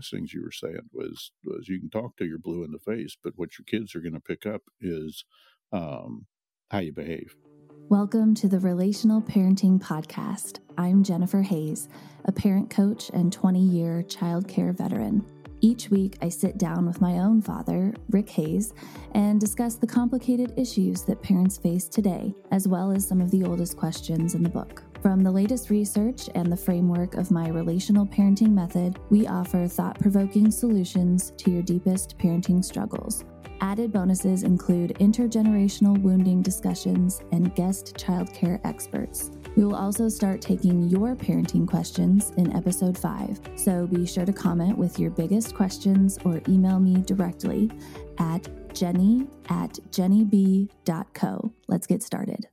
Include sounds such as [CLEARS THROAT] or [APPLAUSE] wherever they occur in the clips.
last things you were saying was was you can talk to your blue in the face, but what your kids are going to pick up is um, how you behave. Welcome to the Relational Parenting Podcast. I'm Jennifer Hayes, a parent coach and 20 year child care veteran. Each week, I sit down with my own father, Rick Hayes, and discuss the complicated issues that parents face today, as well as some of the oldest questions in the book. From the latest research and the framework of my relational parenting method, we offer thought provoking solutions to your deepest parenting struggles. Added bonuses include intergenerational wounding discussions and guest childcare experts. We will also start taking your parenting questions in episode 5, so be sure to comment with your biggest questions or email me directly at jennie at jenniebee.co. Let's get started.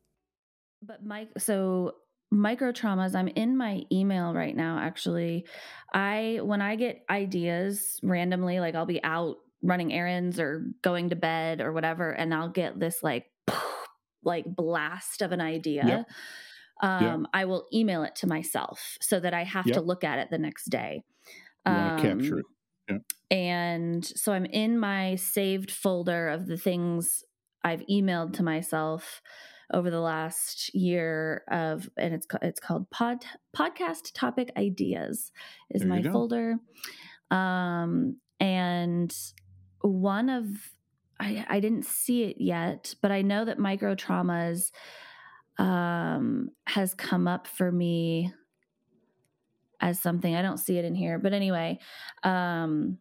But Mike, so micro traumas, I'm in my email right now actually. I when I get ideas randomly, like I'll be out running errands or going to bed or whatever, and I'll get this like [LAUGHS] like blast of an idea. Yep um, yep. I will email it to myself so that I have yep. to look at it the next day. Um, capture it. Yeah. And so I'm in my saved folder of the things I've emailed to myself over the last year of and it's it's called pod podcast topic ideas is there my folder um and one of I, I didn't see it yet but i know that micro traumas um, has come up for me as something. I don't see it in here, but anyway, um,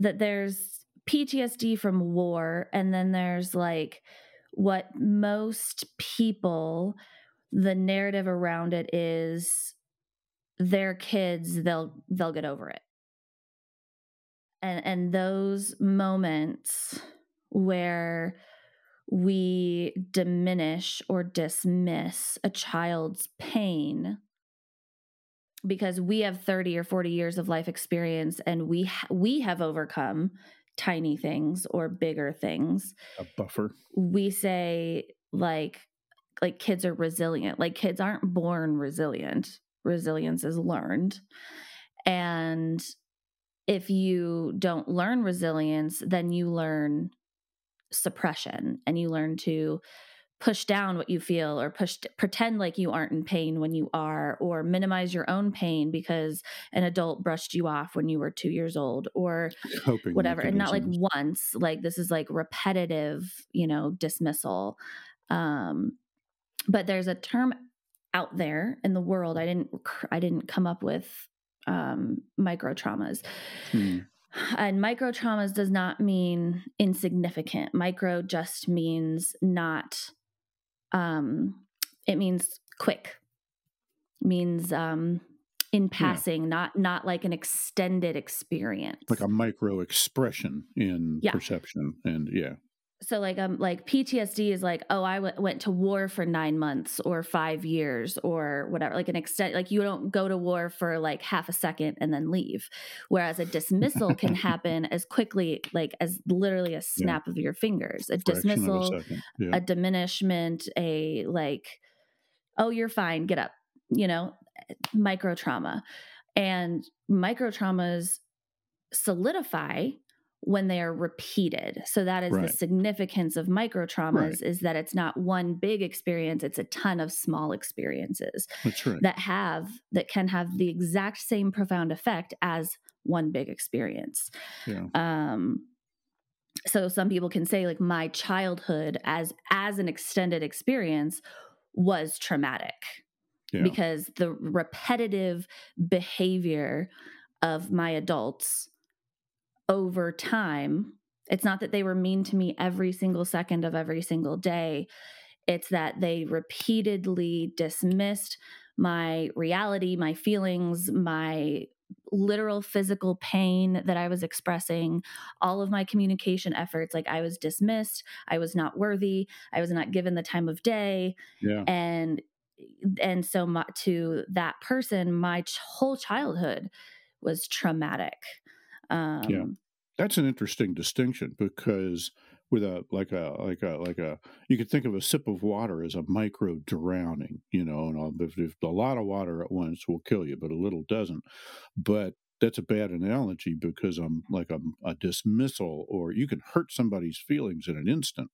that there's PTSD from war, and then there's like what most people, the narrative around it is their kids they'll they'll get over it. And and those moments where we diminish or dismiss a child's pain because we have 30 or 40 years of life experience and we ha- we have overcome tiny things or bigger things a buffer. we say like like kids are resilient. Like kids aren't born resilient. Resilience is learned. And if you don't learn resilience then you learn suppression and you learn to push down what you feel or push pretend like you aren't in pain when you are or minimize your own pain because an adult brushed you off when you were 2 years old or [LAUGHS] Coping whatever and not like once like this is like repetitive you know dismissal um but there's a term out there in the world i didn't i didn't come up with um micro traumas hmm. And micro traumas does not mean insignificant. Micro just means not um it means quick. Means um in passing, yeah. not not like an extended experience. Like a micro expression in yeah. perception and yeah so like um like PTSD is like oh I w- went to war for 9 months or 5 years or whatever like an extent like you don't go to war for like half a second and then leave whereas a dismissal [LAUGHS] can happen as quickly like as literally a snap yeah. of your fingers a Fraction dismissal a, yeah. a diminishment a like oh you're fine get up you know micro trauma and micro traumas solidify when they are repeated. So that is right. the significance of micro traumas right. is that it's not one big experience, it's a ton of small experiences right. that have that can have the exact same profound effect as one big experience. Yeah. Um so some people can say like my childhood as as an extended experience was traumatic. Yeah. Because the repetitive behavior of my adults over time. It's not that they were mean to me every single second of every single day. It's that they repeatedly dismissed my reality, my feelings, my literal physical pain that I was expressing, all of my communication efforts. Like I was dismissed, I was not worthy, I was not given the time of day. Yeah. And and so my, to that person, my ch- whole childhood was traumatic. Um, yeah, that's an interesting distinction because with a like a like a like a you could think of a sip of water as a micro drowning, you know, and if, if a lot of water at once will kill you, but a little doesn't. But that's a bad analogy because I'm like a, a dismissal, or you can hurt somebody's feelings in an instant.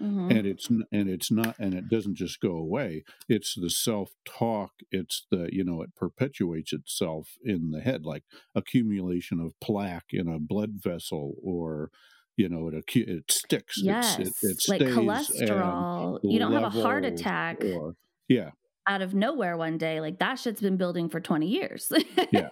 Mm-hmm. and it's and it's not and it doesn't just go away. It's the self talk it's the you know it perpetuates itself in the head like accumulation of plaque in a blood vessel or you know it it sticks yes it, it like cholesterol. You don't have a heart attack or, yeah. out of nowhere one day like that shit's been building for 20 years. Yeah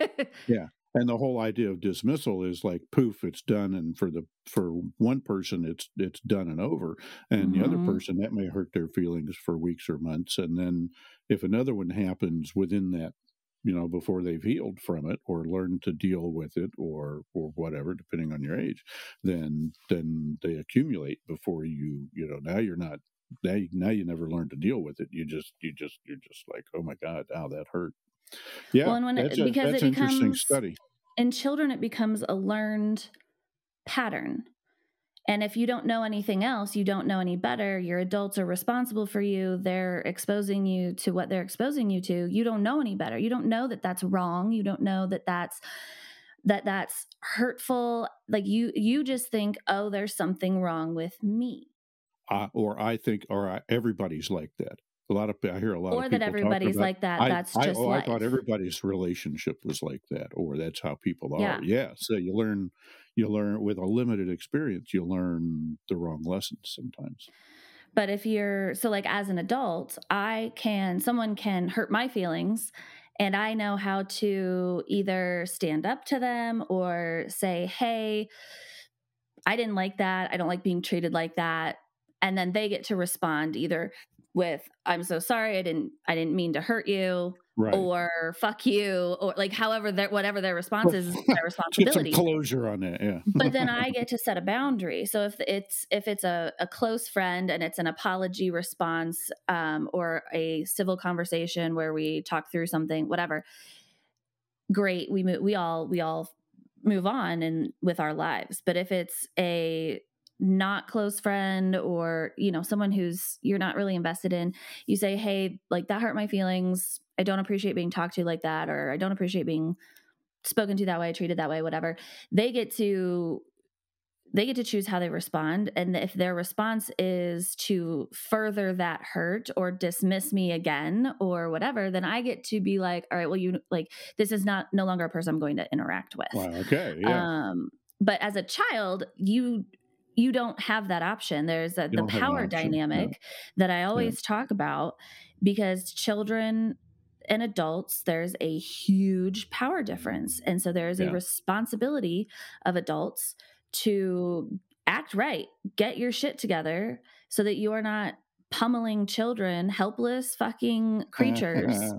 yeah and the whole idea of dismissal is like poof it's done and for the for one person it's it's done and over and mm-hmm. the other mm-hmm. person that may hurt their feelings for weeks or months and then if another one happens within that you know before they've healed from it or learned to deal with it or or whatever depending on your age then then they accumulate before you you know now you're not now you, now you never learn to deal with it you just you just you're just like oh my god how that hurt yeah, well, and when that's it, a, because it becomes, interesting study. In children, it becomes a learned pattern. And if you don't know anything else, you don't know any better. Your adults are responsible for you. They're exposing you to what they're exposing you to. You don't know any better. You don't know that that's wrong. You don't know that that's that that's hurtful. Like you you just think, "Oh, there's something wrong with me." Uh, or I think or I, everybody's like that a lot of I hear a lot of people. or that everybody's about, like that. I, that's just I, oh, life. I thought everybody's relationship was like that, or that's how people are. Yeah. yeah. So you learn, you learn with a limited experience, you learn the wrong lessons sometimes. But if you're so like as an adult, I can someone can hurt my feelings and I know how to either stand up to them or say, "Hey, I didn't like that. I don't like being treated like that." And then they get to respond either with i'm so sorry i didn't i didn't mean to hurt you right. or fuck you or like however their whatever their response is [LAUGHS] their responsibility Get some closure on it yeah. But then [LAUGHS] i get to set a boundary. So if it's if it's a, a close friend and it's an apology response um, or a civil conversation where we talk through something whatever great we move we all we all move on and with our lives. But if it's a not close friend or you know someone who's you're not really invested in you say hey like that hurt my feelings. I don't appreciate being talked to like that or i don't appreciate being spoken to that way treated that way whatever. They get to they get to choose how they respond and if their response is to further that hurt or dismiss me again or whatever then i get to be like all right well you like this is not no longer a person i'm going to interact with. Wow, okay yeah. um but as a child you you don't have that option. There's a, the power dynamic no. that I always yeah. talk about because children and adults, there's a huge power difference. And so there is yeah. a responsibility of adults to act right, get your shit together so that you are not pummeling children, helpless fucking [LAUGHS] creatures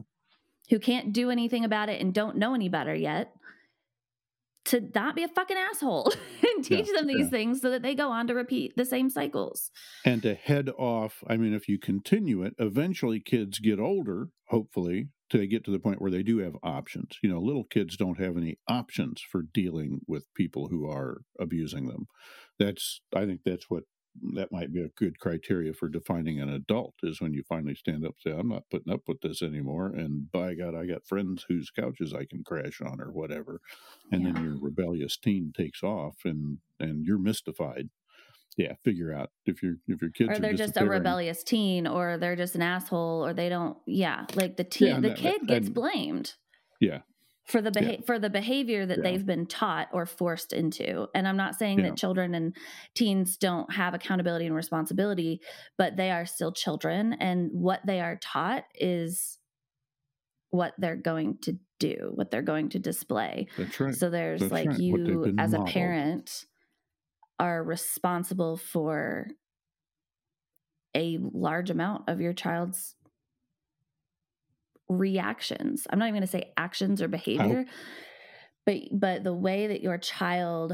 who can't do anything about it and don't know any better yet to not be a fucking asshole [LAUGHS] and teach yeah, them these yeah. things so that they go on to repeat the same cycles. And to head off, I mean, if you continue it, eventually kids get older, hopefully, to get to the point where they do have options. You know, little kids don't have any options for dealing with people who are abusing them. That's, I think that's what that might be a good criteria for defining an adult is when you finally stand up and say i'm not putting up with this anymore and by god i got friends whose couches i can crash on or whatever and yeah. then your rebellious teen takes off and and you're mystified. Yeah figure out if your if your kids or they're just a rebellious teen or they're just an asshole or they don't yeah like the teen yeah, the that, kid gets and, blamed. Yeah for the beha- yeah. for the behavior that yeah. they've been taught or forced into. And I'm not saying yeah. that children and teens don't have accountability and responsibility, but they are still children and what they are taught is what they're going to do, what they're going to display. That's right. So there's That's like right. you as modeled. a parent are responsible for a large amount of your child's reactions. I'm not even going to say actions or behavior, but but the way that your child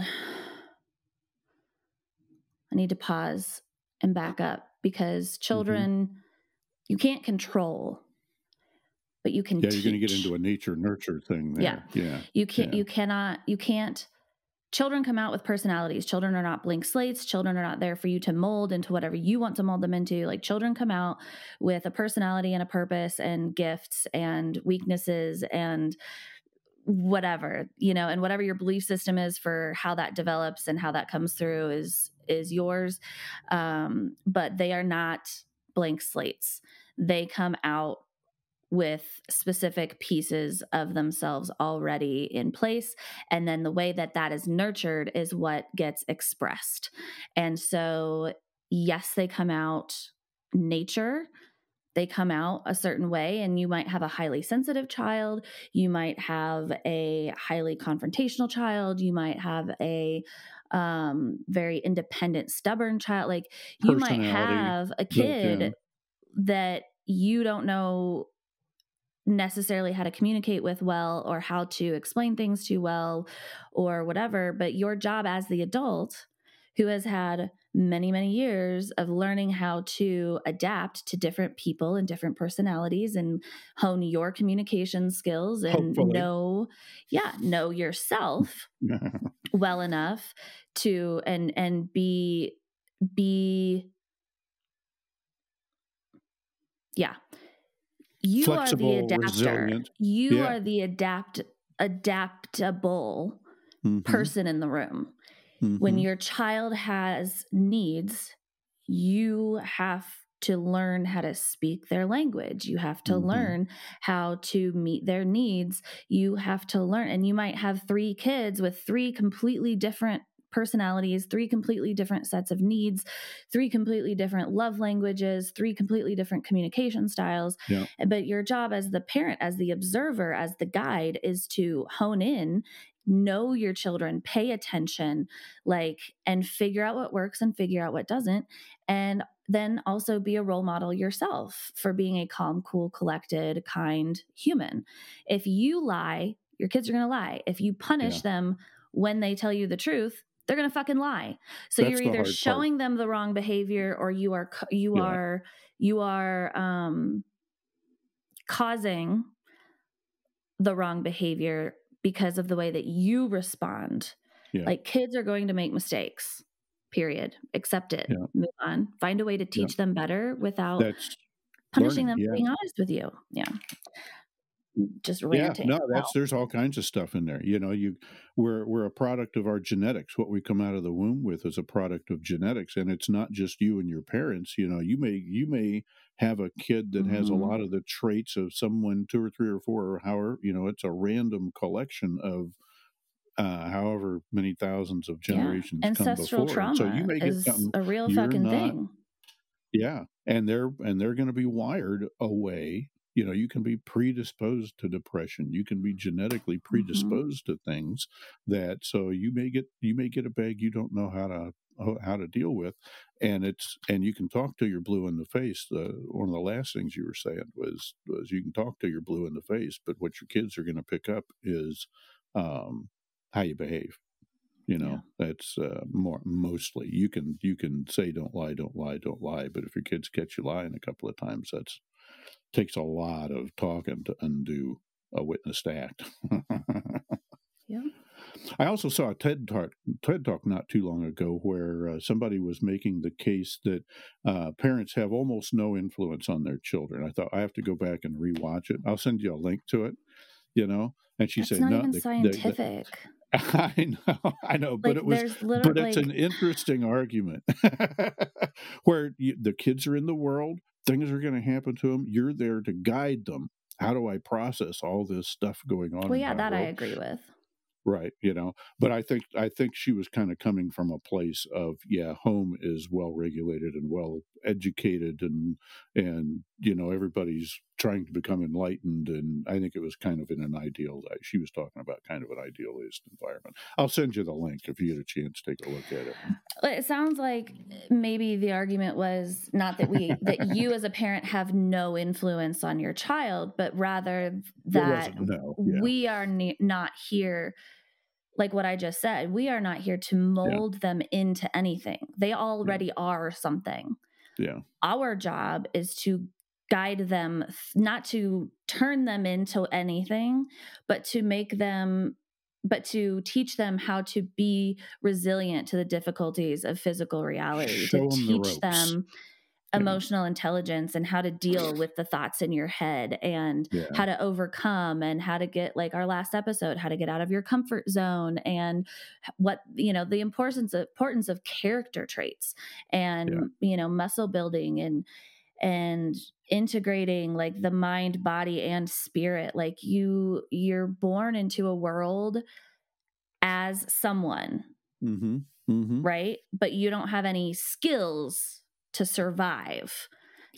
I need to pause and back up because mm-hmm. children mm-hmm. you can't control but you can Yeah, you're going to get into a nature nurture thing there. Yeah. Yeah. You can't yeah. you cannot you can't children come out with personalities. Children are not blank slates. Children are not there for you to mold into whatever you want to mold them into. Like children come out with a personality and a purpose and gifts and weaknesses and whatever you know and whatever your belief system is for how that develops and how that comes through is is yours um but they are not blank slates they come out with specific pieces of themselves already in place. And then the way that that is nurtured is what gets expressed. And so yes they come out nature. They come out a certain way and you might have a highly sensitive child. You might have a highly confrontational child. You might have a um, very independent stubborn child. Like you might have a kid that, yeah. that you don't know necessarily how to communicate with well or how to explain things to well or whatever but your job as the adult who has had many many years of learning how to adapt to different people and different personalities and hone your communication skills and Hopefully. know yeah know yourself [LAUGHS] well enough to and and be be yeah you Flexible, are the adapter. Resilient. You yeah. are the adapt adaptable mm-hmm. person in the room. Mm-hmm. When your child has needs, you have to learn how to speak their language. You have to mm-hmm. learn how to meet their needs. You have to learn, and you might have three kids with three completely different personalities, three completely different sets of needs, three completely different love languages, three completely different communication styles. Yeah. But your job as the parent, as the observer, as the guide is to hone in know your children pay attention like and figure out what works and figure out what doesn't and then also be a role model yourself for being a calm cool collected kind human if you lie your kids are going to lie if you punish yeah. them when they tell you the truth they're going to fucking lie. So That's you're either showing part. them the wrong behavior or you are you yeah. are you are um causing the wrong behavior because of the way that you respond. Yeah. Like kids are going to make mistakes. Period. Accept it. Yeah. Move on. Find a way to teach them better without That's punishing learning. them for being honest with you. Yeah just ranting. Yeah, no, that's there's all kinds of stuff in there. You know, you we're we're a product of our genetics. What we come out of the womb with is a product of genetics, and it's not just you and your parents. You know, you may you may have a kid that mm-hmm. has a mm-hmm. lot of the traits of someone two or three or four or however. You know, it's a random collection of uh, however many thousands of generations yeah. ancestral trauma. So you may get is a real fucking not, thing. Yeah, and they're and they're going to be wired away you know you can be predisposed to depression you can be genetically mm-hmm. predisposed mm-hmm. to things that so you may get you may get a bag you don't know how to how to deal with and it's and you can talk to your blue in the face uh, one of the last things you were saying was was you can talk to your blue in the face but what your kids are going to pick up is um, how you behave you know yeah. that's uh, more mostly you can you can say don't lie don't lie don't lie but if your kids catch you lying a couple of times that's takes a lot of talking to undo a witnessed act. [LAUGHS] yeah. I also saw a TED talk, TED talk not too long ago where uh, somebody was making the case that uh, parents have almost no influence on their children. I thought I have to go back and rewatch it. I'll send you a link to it. You know, and she That's said, not "No, even the, scientific." [LAUGHS] I know, I know, like, but it was, but it's an interesting argument [LAUGHS] where you, the kids are in the world, things are going to happen to them. You're there to guide them. How do I process all this stuff going on? Well, yeah, that world? I agree with right you know but i think i think she was kind of coming from a place of yeah home is well regulated and well educated and and you know everybody's trying to become enlightened and i think it was kind of in an ideal uh, she was talking about kind of an idealist environment i'll send you the link if you get a chance take a look at it it sounds like maybe the argument was not that we [LAUGHS] that you as a parent have no influence on your child but rather that no, yeah. we are ne- not here like what I just said, we are not here to mold yeah. them into anything. They already yeah. are something. Yeah. Our job is to guide them, not to turn them into anything, but to make them, but to teach them how to be resilient to the difficulties of physical reality, Show to teach them emotional intelligence and how to deal [SNIFFS] with the thoughts in your head and Yeah. how to overcome and how to get like our last episode how to get out of your comfort zone and what you know the importance of importance of character traits and you know muscle building and and integrating like the mind body and spirit like you you're born into a world as someone Mm-hmm. Mm-hmm. right but you don't have any skills to survive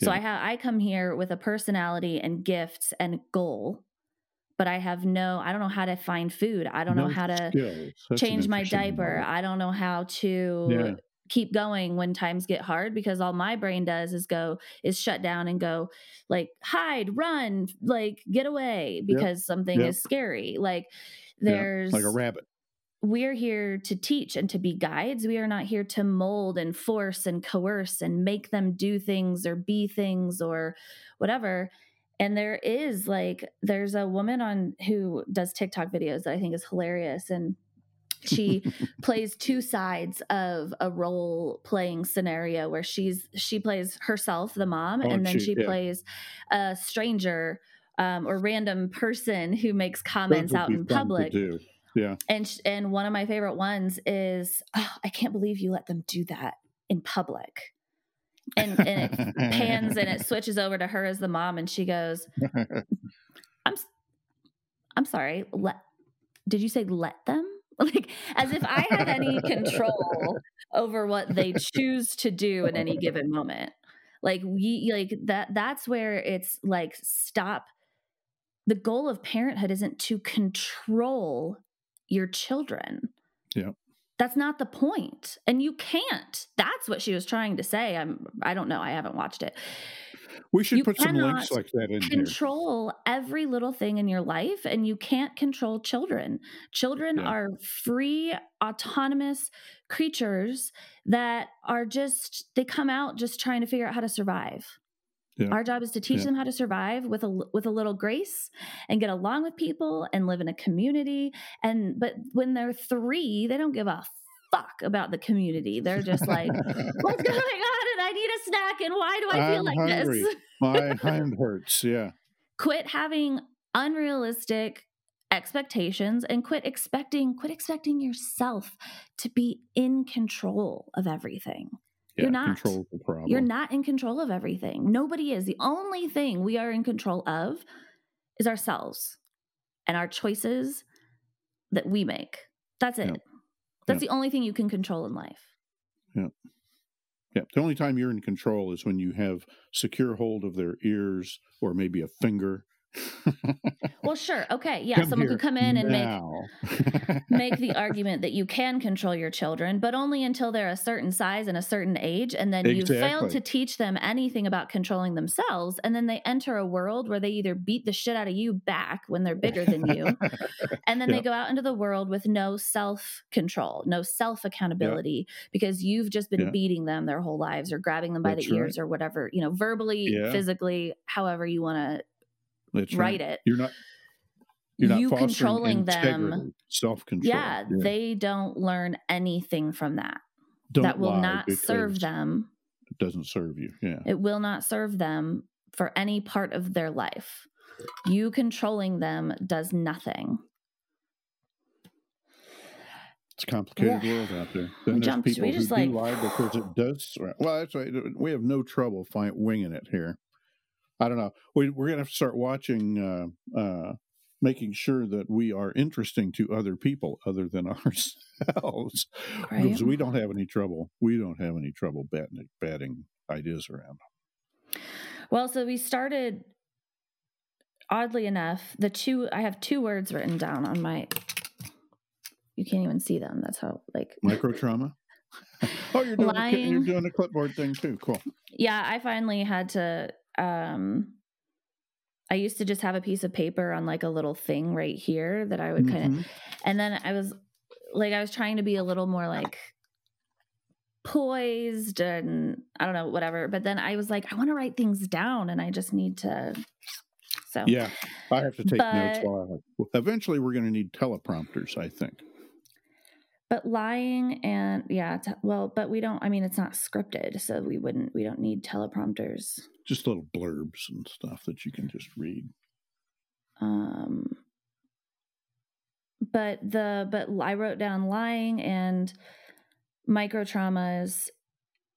so i have i come here with a personality and gifts and goal but i have no i don't know how to find food i don't know how to skills. That's an change my diaper i don't know how to Yeah. Keep going when times get hard because all my brain does is go is shut down and go like hide run like get away because something Yep. is scary like there's like a rabbit. we're here to teach and to be guides. We are not here to mold and force and coerce and make them do things or be things or whatever. And there is like, there's a woman on who does TikTok videos that I think is hilarious. And she plays two sides of a role playing scenario where she's she plays herself the mom Oh, and then she- she yeah. plays a stranger um, or random person who makes comments out in public. Yeah. and sh- and one of my favorite ones is oh, I can't believe you let them do that in public. And, and it pans and it [LAUGHS] switches over to her as the mom and she goes, [LAUGHS] "I'm I'm sorry, let Did you say let them?" [LAUGHS] Like as if I have any control over what they choose to do in any given moment. Like we like that that's where it's like stop the goal of parenthood isn't to control your children. Yeah. That's not the point. And you can't. That's what she was trying to say. I'm I don't know. I haven't watched it. We should You put some links like that in here. Control every little thing in your life and you can't control children. Children Yeah. are free autonomous creatures that are just they come out just trying to figure out how to survive. Yeah. Our job is to teach Yeah. them how to survive with a with a little grace and get along with people and live in a community. And but when they're three, they don't give a fuck about the community. They're just like, [LAUGHS] what's going on? And I need a snack. And why do I feel I'm like hungry. this? My [LAUGHS] hind hurts. Yeah. Quit having unrealistic expectations and quit expecting quit expecting yourself to be in control of everything. Yeah. You're not. The. You're not in control of everything. Nobody is. The only thing we are in control of is ourselves and our choices that we make. That's it. Yeah. That's the only thing you can control in life. Yeah. The only time you're in control is when you have secure hold of their ears or maybe a finger. Well, sure. Okay. Yeah. Come someone could come in and make now. [LAUGHS] make the argument that you can control your children, but only until they're a certain size and a certain age. And then you fail to teach them anything about controlling themselves. And then they enter a world where they either beat the shit out of you back when they're bigger than you, [LAUGHS] and then Yeah. they go out into the world with no self control, no self accountability, because you've just been Yeah. beating them their whole lives or grabbing them by That's the right. ears or whatever, you know, verbally, Yeah. physically, however you want That's to right. write it. You're not. You're not you controlling them self-control. yeah, they don't learn anything from that. Don't that will not serve them. It doesn't serve you. Yeah. It will not serve them for any part of their life. You controlling them does nothing. It's a complicated Yeah. world out there. We Then there's jumped- we people who just, do lie because it does. Well, that's right. We have no trouble find, winging it here. I don't know. We, we're gonna have to start watching, uh, uh, making sure that we are interesting to other people other than [LAUGHS] ourselves, Right. because we don't have any trouble. We don't have any trouble batting, batting ideas around. Well, so we started oddly enough, the two I have two words written down on my you can't even see them. That's how like Micro trauma. [LAUGHS] oh, you're doing you're doing a clipboard thing too. Cool. yeah, I finally had to um I used to just have a piece of paper on like a little thing right here that I would kind of and then I was like I was trying to be a little more like poised and I don't know whatever but then I was like I want to write things down and I just need to so Yeah, I have to take notes But- while I. Eventually, we're going to need teleprompters. I think. but lying and yeah, t- well, but we don't. I mean, it's not scripted, so we wouldn't. We don't need teleprompters. Just little blurbs and stuff that you can just read. Um, but the but I wrote down lying and micro traumas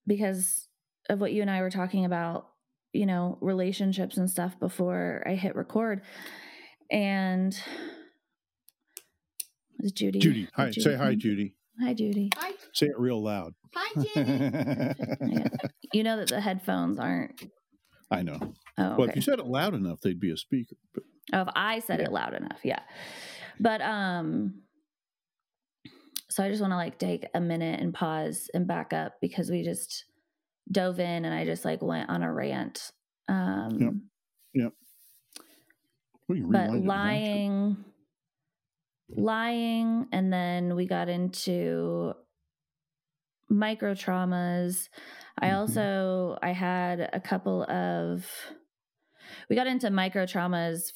because of what you and I were talking about, you know, relationships and stuff before I hit record. And was Judy? Judy, hi. Judy. Say hi, Judy. Hi, Judy. Hi. Say it real loud. Hi, Judy. [LAUGHS] [LAUGHS] You know that the headphones aren't. I know. Oh, okay. Well, if you said it loud enough, they'd be a speaker. But... Oh, if I said yeah. it loud enough, yeah. But um, so I just want to like take a minute and pause and back up because we just dove in and I just like went on a rant. Um, yep. Yep. Well, but lying, lying, and then we got into micro traumas. I mm-hmm. also I had a couple of we got into micro traumas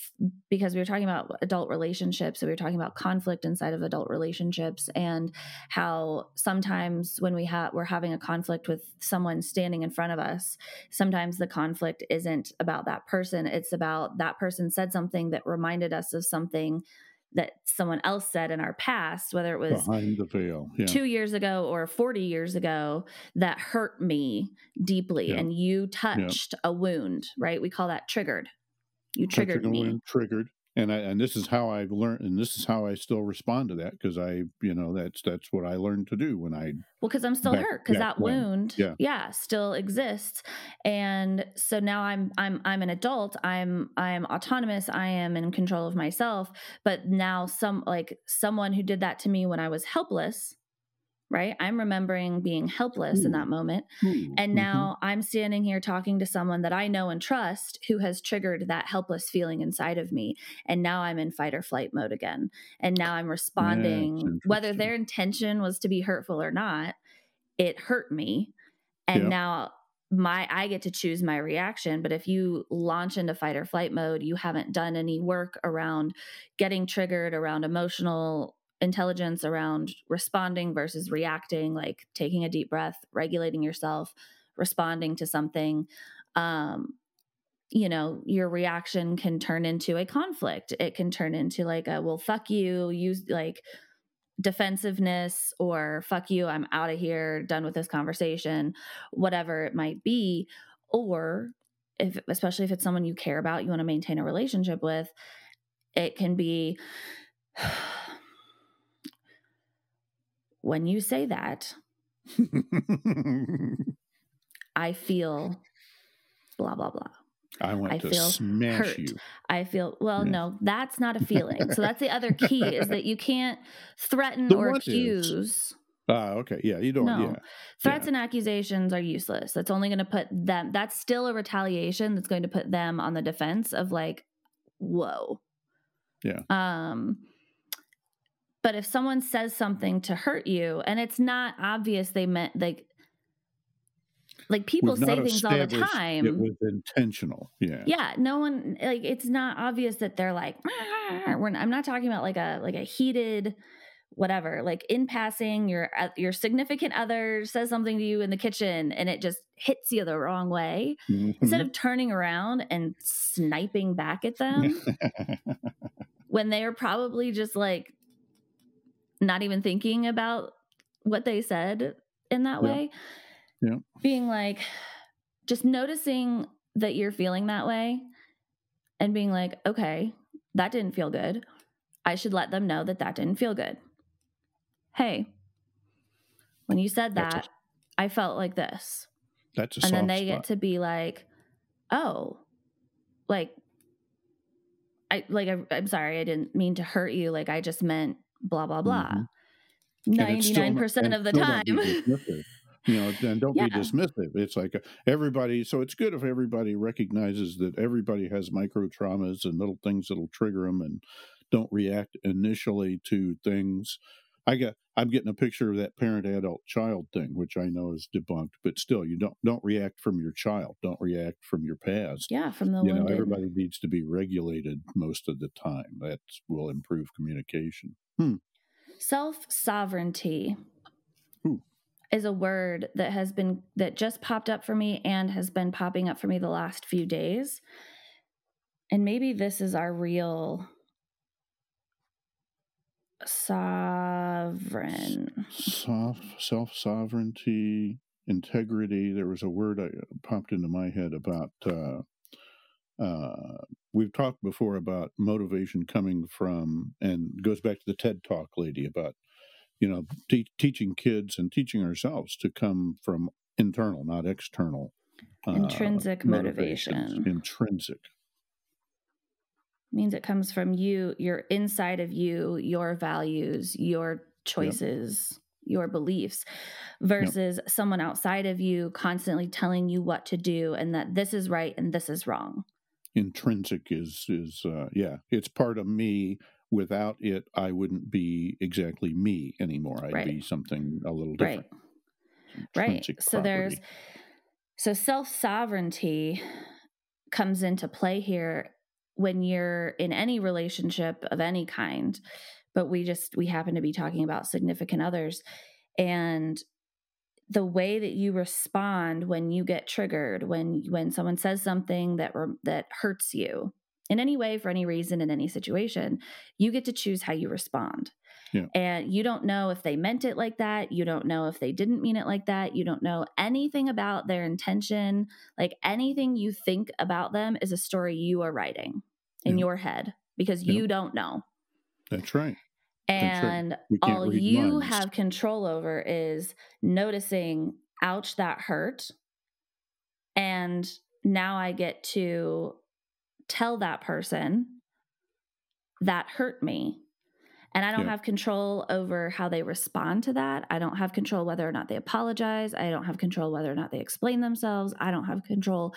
because we were talking about adult relationships. So we were talking about conflict inside of adult relationships and how sometimes when we have we're having a conflict with someone standing in front of us, sometimes the conflict isn't about that person. It's about that person said something that reminded us of something that someone else said in our past, whether it was behind the veil, yeah. two years ago or 40 years ago, that hurt me deeply. Yeah. And you touched yeah. a wound, right? We call that triggered. You triggered me. Wound, triggered and I and this is how I've learned, and this is how I still respond to that because I, you know, that's that's what I learned to do when I. Well, because I'm still back, hurt because that when, wound, yeah. yeah, still exists, and so now I'm I'm I'm an adult. I'm I'm autonomous. I am in control of myself. But now some like someone who did that to me when I was helpless right? I'm remembering being helpless Ooh. in that moment. Ooh. And mm-hmm. now mm-hmm. I'm standing here talking to someone that I know and trust who has triggered that helpless feeling inside of me. And now I'm in fight or flight mode again. And now I'm responding, yeah, whether their intention was to be hurtful or not, it hurt me. And yep. now my I get to choose my reaction. But if you launch into fight or flight mode, you haven't done any work around getting triggered, around emotional intelligence around responding versus reacting, like taking a deep breath, regulating yourself, responding to something. Um, you know, your reaction can turn into a conflict. It can turn into like a, well, fuck you, use like defensiveness or fuck you, I'm out of here, done with this conversation, whatever it might be. Or if, especially if it's someone you care about, you want to maintain a relationship with, it can be, when you say that, [LAUGHS] I feel blah, blah, blah. I want I to feel smash hurt. you. I feel well. Yeah. No, that's not a [LAUGHS] feeling. so that's the other key is that you can't threaten the or accuse. Ah, uh, okay. Yeah, you don't. No. Yeah. Threats yeah. and accusations are useless. That's only going to put them. That's still a retaliation. That's going to put them on the defense of like, whoa. Yeah. Um. But if someone says something to hurt you and it's not obvious they meant like like people say things all the time. It was intentional. Yeah. Yeah. No one like it's not obvious that they're like I'm not talking about like a like a heated whatever like in passing your uh, your significant other says something to you in the kitchen and it just hits you the wrong way mm-hmm. instead of turning around and sniping back at them [LAUGHS] when they're probably just like not even thinking about what they said in that yeah. way. Yeah. Being like, [SIGHS] just noticing that you're feeling that way and being like, okay, that didn't feel good. I should let them know that that didn't feel good. Hey, when you said that, a, I felt like this. That's a and then they spot. get to be like, oh, like, I like I, I'm sorry, I didn't mean to hurt you. Like I just meant blah blah blah. 99 percent of the time. [LAUGHS] you know, and don't yeah. be dismissive. It's like uh, everybody. So it's good if everybody recognizes that everybody has micro traumas and little things that'll trigger them, and don't react initially to things. I get. I'm getting a picture of that parent adult child thing, which I know is debunked, but still, you don't don't react from your child. Don't react from your past. Yeah, from the you know everybody needs to be regulated most of the time. That will improve communication. Hmm. Self sovereignty is a word that has been that just popped up for me and has been popping up for me the last few days. And maybe this is our real sovereign Soft, self sovereignty integrity there was a word I popped into my head about uh, uh, we've talked before about motivation coming from and goes back to the ted talk lady about you know te- teaching kids and teaching ourselves to come from internal not external uh, intrinsic motivation intrinsic means it comes from you your inside of you your values your choices yep. your beliefs versus yep. someone outside of you constantly telling you what to do and that this is right and this is wrong intrinsic is is uh, yeah it's part of me. Without it i wouldn't be exactly me anymore. I'd right. be something a little different. Right. right so there's so self sovereignty comes into play here when you're in any relationship of any kind but we just we happen to be talking about significant others. And the way that you respond when you get triggered when when someone says something that that hurts you in any way for any reason in any situation you get to choose how you respond yeah. and you don't know if they meant it like that you don't know if they didn't mean it like that you don't know anything about their intention like anything you think about them is a story you are writing in yeah. your head because yeah. you don't know that's right and all you minds. have control over is noticing, ouch, that hurt. And now I get to tell that person that hurt me. And I don't yeah. have control over how they respond to that. I don't have control whether or not they apologize. I don't have control whether or not they explain themselves. I don't have control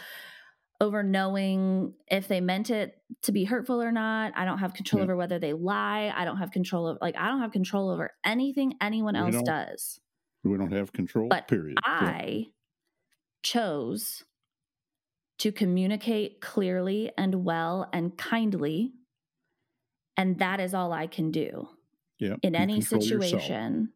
over knowing if they meant it to be hurtful or not. I don't have control yeah. over whether they lie. I don't have control of like I don't have control over anything anyone else does. We don't have control. But period. I yeah. chose to communicate clearly and well and kindly, and that is all I can do. Yeah. In any situation. Yourself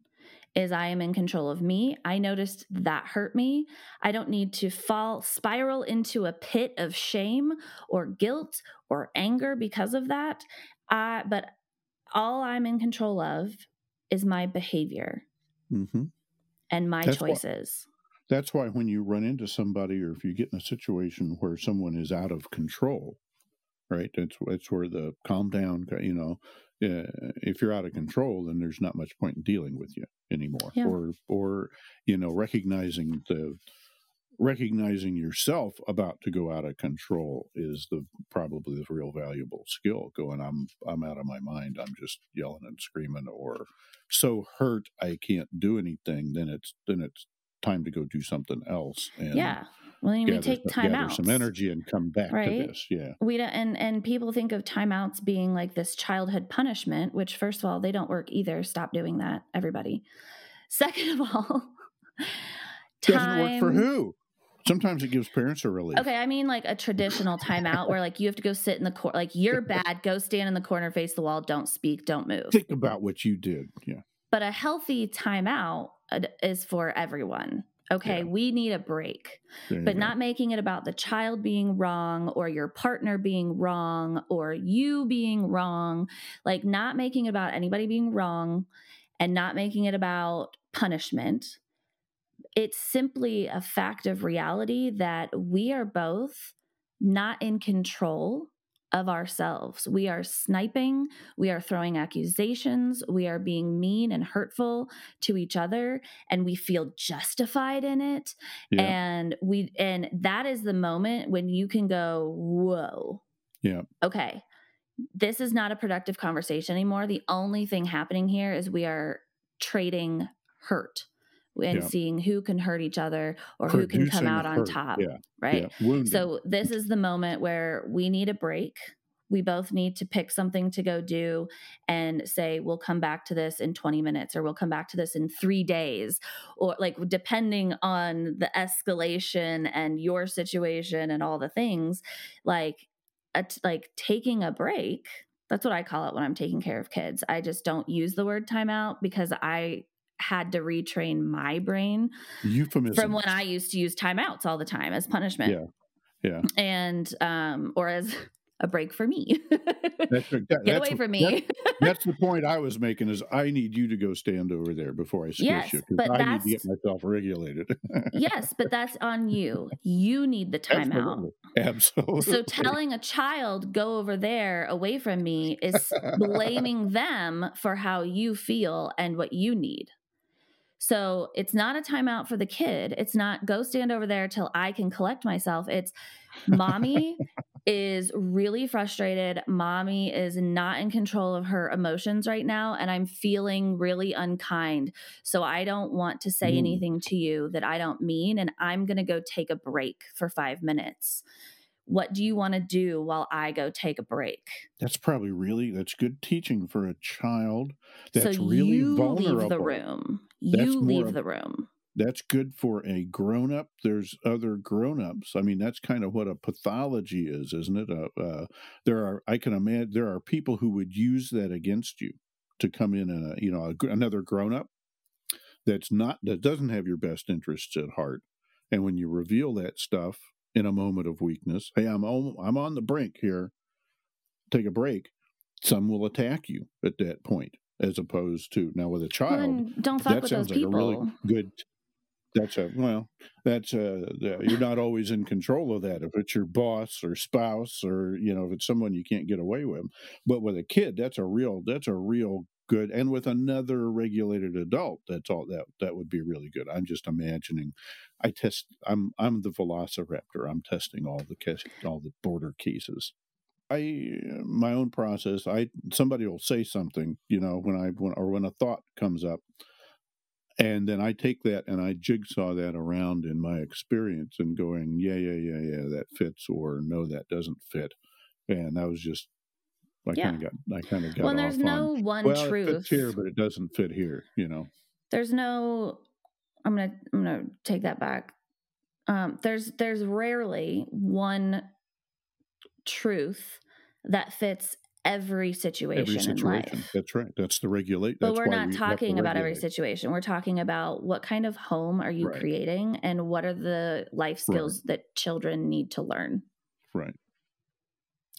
is I am in control of me. I noticed that hurt me. I don't need to fall spiral into a pit of shame or guilt or anger because of that. Uh, but all I'm in control of is my behavior mm-hmm. and my that's choices. Why, that's why when you run into somebody or if you get in a situation where someone is out of control, right? That's that's where the calm down, you know, uh, if you're out of control, then there's not much point in dealing with you anymore. Yeah. Or, or you know, recognizing the recognizing yourself about to go out of control is the probably the real valuable skill. Going, I'm I'm out of my mind. I'm just yelling and screaming, or so hurt I can't do anything. Then it's then it's time to go do something else. And yeah. Well, then we take time out, some energy, and come back right? to this. Yeah, we don't, and and people think of timeouts being like this childhood punishment, which first of all they don't work either. Stop doing that, everybody. [LAUGHS] Second of all, time, [LAUGHS] doesn't work for who? Sometimes it gives parents a relief. Okay, I mean like a traditional timeout where like you have to go sit in the corner, like you're [LAUGHS] bad, go stand in the corner, face the wall, don't speak, don't move. Think about what you did. Yeah. But a healthy timeout uh, is for everyone okay, yeah. we need a break, but not making it about the child being wrong or your partner being wrong or you being wrong, like not making it about anybody being wrong and not making it about punishment. It's simply a fact of reality that we are both not in control of ourselves. We are sniping, we are throwing accusations, we are being mean and hurtful to each other and we feel justified in it. Yeah. And we and that is the moment when you can go, "Whoa." Yeah. Okay. This is not a productive conversation anymore. The only thing happening here is we are trading hurt and yeah. seeing who can hurt each other or Producing who can come out on top. Yeah. Right. Yeah. So this is the moment where we need a break. We both need to pick something to go do and say, we'll come back to this in 20 minutes or we'll come back to this in three days. Or like depending on the escalation and your situation and all the things, like a, like taking a break That's what I call it when I'm taking care of kids. I just don't use the word timeout because I had to retrain my brain Euphemism. from when I used to use timeouts all the time as punishment. Yeah. Yeah. And um or as a break for me. That's, [LAUGHS] that, Get that's, away from me. That, [LAUGHS] that's the point I was making is I need you to go stand over there before I squish Yes, you. but I need to get myself regulated. [LAUGHS] yes, but that's on you. You need the timeout. Absolutely. Absolutely. So telling a child go over there away from me is blaming them for how you feel and what you need. So it's not a timeout for the kid. It's not go stand over there till I can collect myself. It's mommy [LAUGHS] is really frustrated. Mommy is not in control of her emotions right now and I'm feeling really unkind. So I don't want to say Mm. anything to you that I don't mean and I'm going to go take a break for 5 minutes. What do you want to do while I go take a break? that's probably really that's good teaching for a child that's so really you vulnerable. leave the room. You leave of- the room. that's good for a grown up. There's other grown ups. I mean, that's kind of what a pathology is, isn't it? Uh, uh, there are, I can imagine, there are people who would use that against you to come in and, you know, a, another grown up that's not, that doesn't have your best interests at heart. And when you reveal that stuff in a moment of weakness, hey, I'm on, I'm on the brink here, take a break. Some will attack you at that point, as opposed to now with a Well, child then don't fuck that with those sounds like people. a really good that's a well that's a you're not always in control of that. If it's your boss or spouse or you know if it's someone you can't get away with. But with a kid that's a real that's a real good and with another regulated adult that's all that that would be really good. I'm just imagining i test i'm i'm the velociraptor. I'm testing all the all the border cases I my own process. I somebody will say something, you know, when I when or when a thought comes up, and then I take that and I jigsaw that around in my experience and going, yeah, yeah, yeah, yeah, that fits, or no, that doesn't fit, and that was just. I Yeah. kind of got. I kind of got. Well, there's no on, one well, it fits here, but it doesn't fit here. You know. there's no i'm gonna i'm gonna take that back um there's there's rarely one truth that fits every situation, Every in life That's right. That's the regulate. but we're not we talking about every situation we're talking about what kind of home are you Right. creating and what are the life skills that children need to learn Right.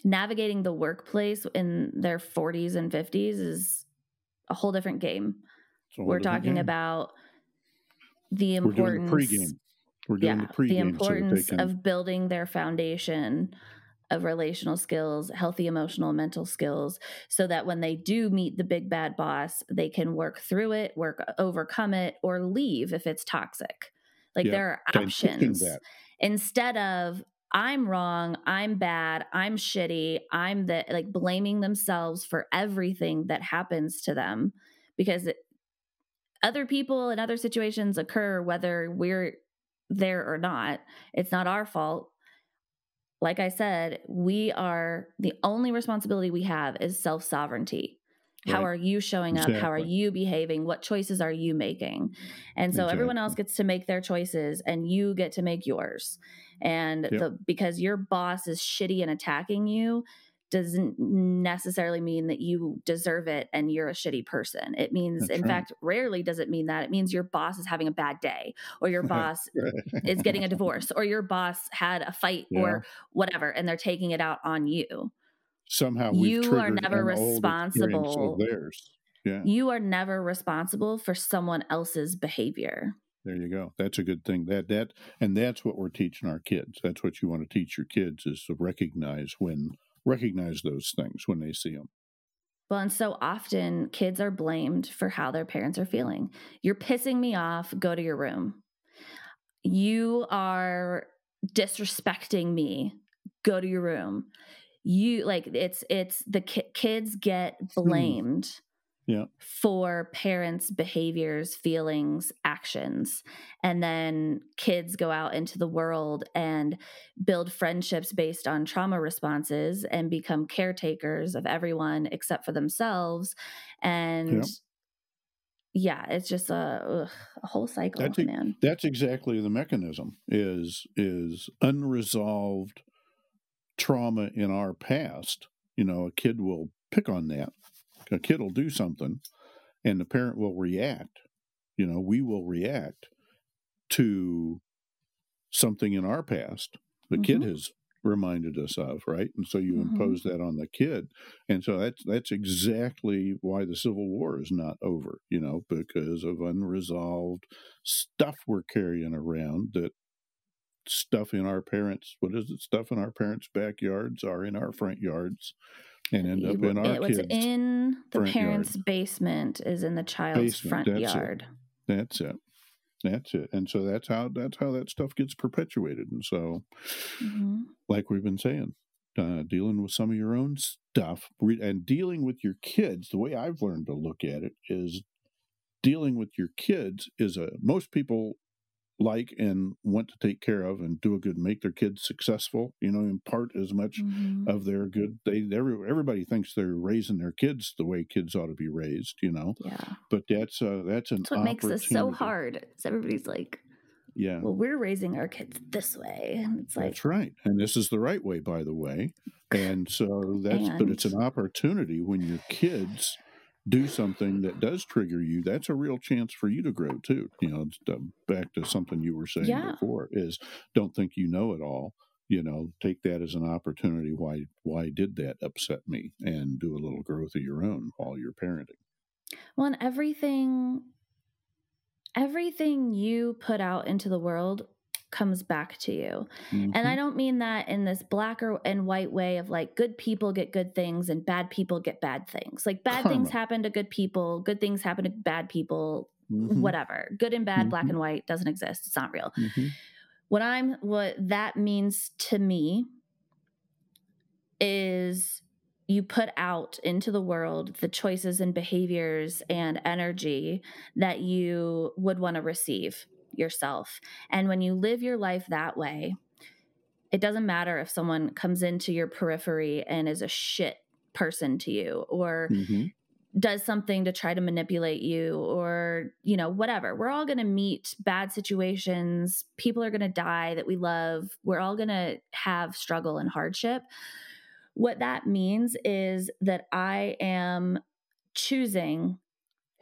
navigating the workplace in their 40s and 50s is a whole different game whole we're different talking game. about the importance. We're doing the pregame. We're doing yeah, the pregame. the importance they can, of building their foundation of relational skills, healthy emotional mental skills, so that when they do meet the big bad boss, they can work through it, work uh, overcome it, or leave if it's toxic. Like Yeah, there are options instead of I'm wrong, I'm bad, I'm shitty, I'm the like blaming themselves for everything that happens to them because it, other people and other situations occur whether we're there or not. It's not our fault. Like I said, we are the only responsibility we have is self sovereignty. How are you showing up? How are you behaving? What choices are you making? And so everyone else gets to make their choices and you get to make yours. And Yep. the because your boss is shitty and attacking you doesn't necessarily mean that you deserve it and you're a shitty person. It means That's in right. fact rarely does it mean that. It means your boss is having a bad day or your [LAUGHS] boss is getting a divorce or your boss had a fight Yeah. or whatever and they're taking it out on you. Somehow we've You are never an old experience responsible. Yeah, You are never responsible for someone else's behavior. there you go. That's a good thing. That that and that's what we're teaching our kids. That's what you want to teach your kids is to recognize when recognize those things when they see them. Well, and so often kids are blamed for how their parents are feeling. You're pissing me off, go to your room. You are disrespecting me, go to your room. You like it's it's the ki- kids get hmm. blamed Yeah. for parents' behaviors, feelings, actions. And then kids go out into the world and build friendships based on trauma responses and become caretakers of everyone except for themselves. And yeah, it's just a, ugh, a whole cycle, That's man. That's exactly the mechanism is is unresolved trauma in our past. You know, a kid will pick on that. A kid will do something, and the parent will react. You know, we will react to something in our past the mm-hmm. kid has reminded us of, right? And so you mm-hmm. impose that on the kid. And so that's that's exactly why the Civil War is not over, you know, because of unresolved stuff we're carrying around that stuff in our parents what is it stuff in our parents backyards are in our front yards and end up in our what's kids in the parents yard. basement is in the child's basement, front that's yard it. that's it that's it. And so that's how that's how that stuff gets perpetuated. And so, mm-hmm. like we've been saying, uh, dealing with some of your own stuff and dealing with your kids. The way I've learned to look at it is dealing with your kids is a most people like and want to take care of and do a good make their kids successful you know impart as much mm-hmm. of their good they every, everybody thinks they're raising their kids the way kids ought to be raised you know? Yeah. But that's uh that's an that's what makes this so hard so everybody's like yeah. Well we're raising our kids this way it's like that's right and this is the right way by the way and so that's and, but it's an opportunity when your kids do something that does trigger you, that's a real chance for you to grow too. You know, back to something you were saying yeah. before is don't think you know it all. You know, take that as an opportunity. Why why did that upset me? And do a little growth of your own while you're parenting. Well, and everything everything you put out into the world comes back to you. Mm-hmm. And I mm-hmm. don't mean that in this black or and white way of like good people get good things and bad people get bad things. Like bad Karma. [LAUGHS] things happen to good people, good things happen to bad people, mm-hmm. whatever. Good and bad, mm-hmm. black and white doesn't exist. It's not real. Mm-hmm. What I'm what that means to me is you put out into the world the choices and behaviors and energy that you would want to receive yourself. And when you live your life that way, it doesn't matter if someone comes into your periphery and is a shit person to you or mm-hmm. does something to try to manipulate you or, you know, whatever. We're all going to meet bad situations. People are going to die that we love. We're all going to have struggle and hardship. What that means is that I am choosing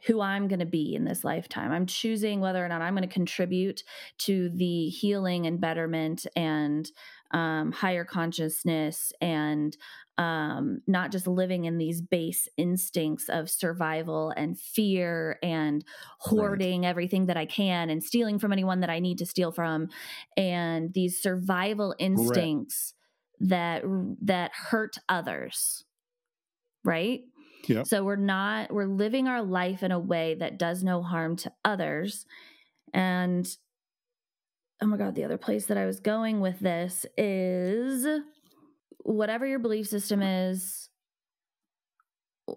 who I'm going to be in this lifetime. I'm choosing whether or not I'm going to contribute to the healing and betterment and um, higher consciousness and um, not just living in these base instincts of survival and fear and hoarding right. everything that I can and stealing from anyone that I need to steal from and these survival instincts right. that that hurt others right So we're not, we're living our life in a way that does no harm to others. And oh my God, the other place that I was going with this is whatever your belief system is,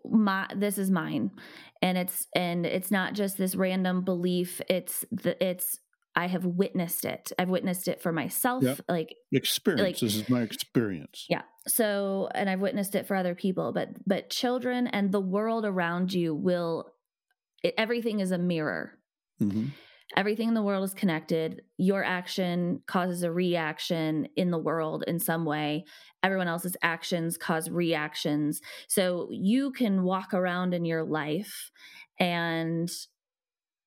my this is mine and it's and it's not just this random belief it's the it's I have witnessed it. I've witnessed it for myself. Yep. Like experience. Like, this is my experience. Yeah. So, and I've witnessed it for other people, but but children and the world around you will. It, everything is a mirror. Mm-hmm. Everything in the world is connected. Your action causes a reaction in the world in some way. Everyone else's actions cause reactions. So you can walk around in your life and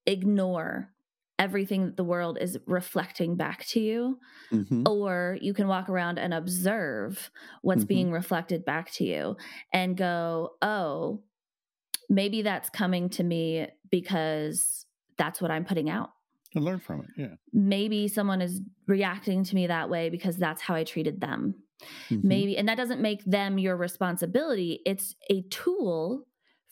ignore everything that the world is reflecting back to you mm-hmm. or you can walk around and observe what's mm-hmm. being reflected back to you and go oh maybe that's coming to me because that's what i'm putting out and learn from it yeah maybe someone is reacting to me that way because that's how i treated them mm-hmm. maybe and that doesn't make them your responsibility it's a tool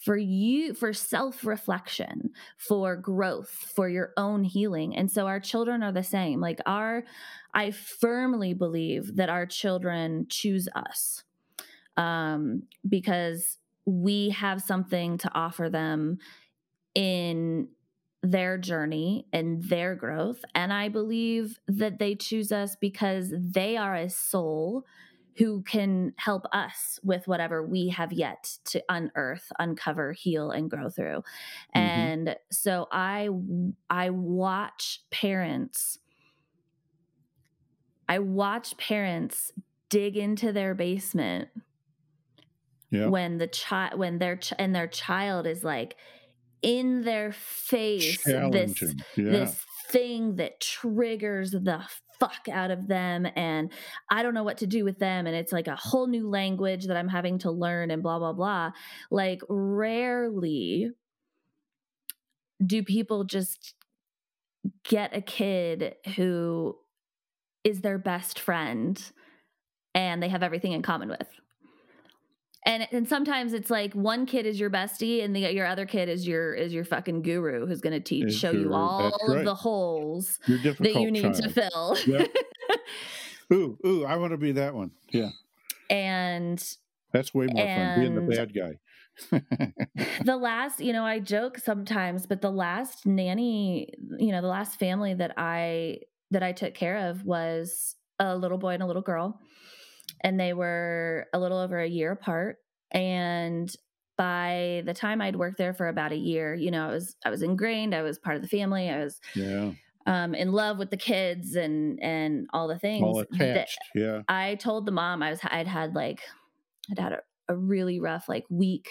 for you for self-reflection for growth for your own healing. And so our children are the same. Like our i firmly believe that our children choose us um because we have something to offer them in their journey and their growth. And i believe that they choose us because they are a soul who can help us with whatever we have yet to unearth, uncover, heal and grow through. Mm-hmm. And so I I watch parents I watch parents dig into their basement Yeah. when the child when their ch- and their child is like in their face this Yeah. this thing that triggers the fuck out of them and I don't know what to do with them and it's like a whole new language that I'm having to learn and blah blah blah. Like rarely do people just get a kid who is their best friend and they have everything in common with and and sometimes it's like one kid is your bestie and the your other kid is your is your fucking guru who's going to teach Is show you your- all of the holes that you need to fill Yep. [LAUGHS] Ooh, ooh, I want to be that one. Yeah. and That's way more fun being the bad guy. [LAUGHS] the last you know i joke sometimes but the last nanny you know the last family that i that i took care of was a little boy and a little girl and they were a little over a year apart and by the time i'd worked there for about a year you know i was i was ingrained i was part of the family i was yeah. um in love with the kids and and all the things All that- attached. Yeah. I told the mom I was I'd had like I'd had a, a really rough like week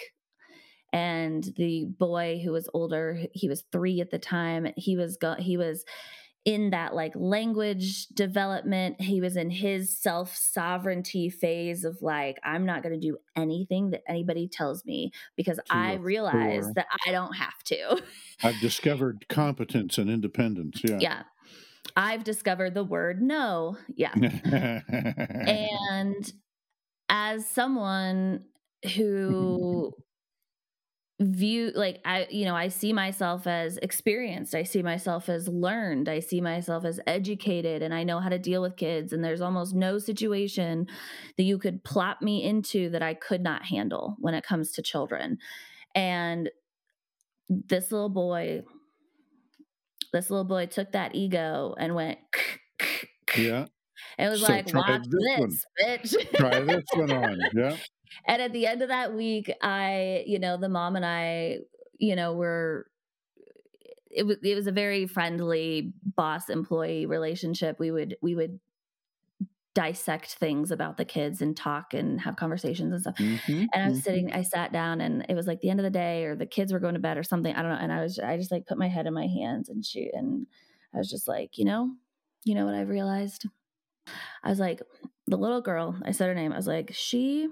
and the boy who was older he was 3 at the time he was go he was in that like language development. He was in his self sovereignty phase of like I'm not going to do anything that anybody tells me because To I realize that I don't have to. I've discovered competence and independence. Yeah. yeah. I've discovered the word no. Yeah. [LAUGHS] And as someone who view like i you know i see myself as experienced i see myself as learned i see myself as educated and i know how to deal with kids and there's almost no situation that you could plop me into that i could not handle when it comes to children and this little boy this little boy took that ego and went [LAUGHS] yeah. it was So like, watch this this, bitch. Try this one [LAUGHS] on. Yeah. And at the end of that week, I, you know, the mom and I, you know, were it was it was a very friendly boss employee relationship. We would we would dissect things about the kids and talk and have conversations and stuff. Mhm, And I was mhm. sitting, I sat down and it was like the end of the day or the kids were going to bed or something. I don't know. And I was, I just like put my head in my hands and shoot. And I was just like, you know, you know what I've realized? I was like, the little girl, I said her name. I was like, she,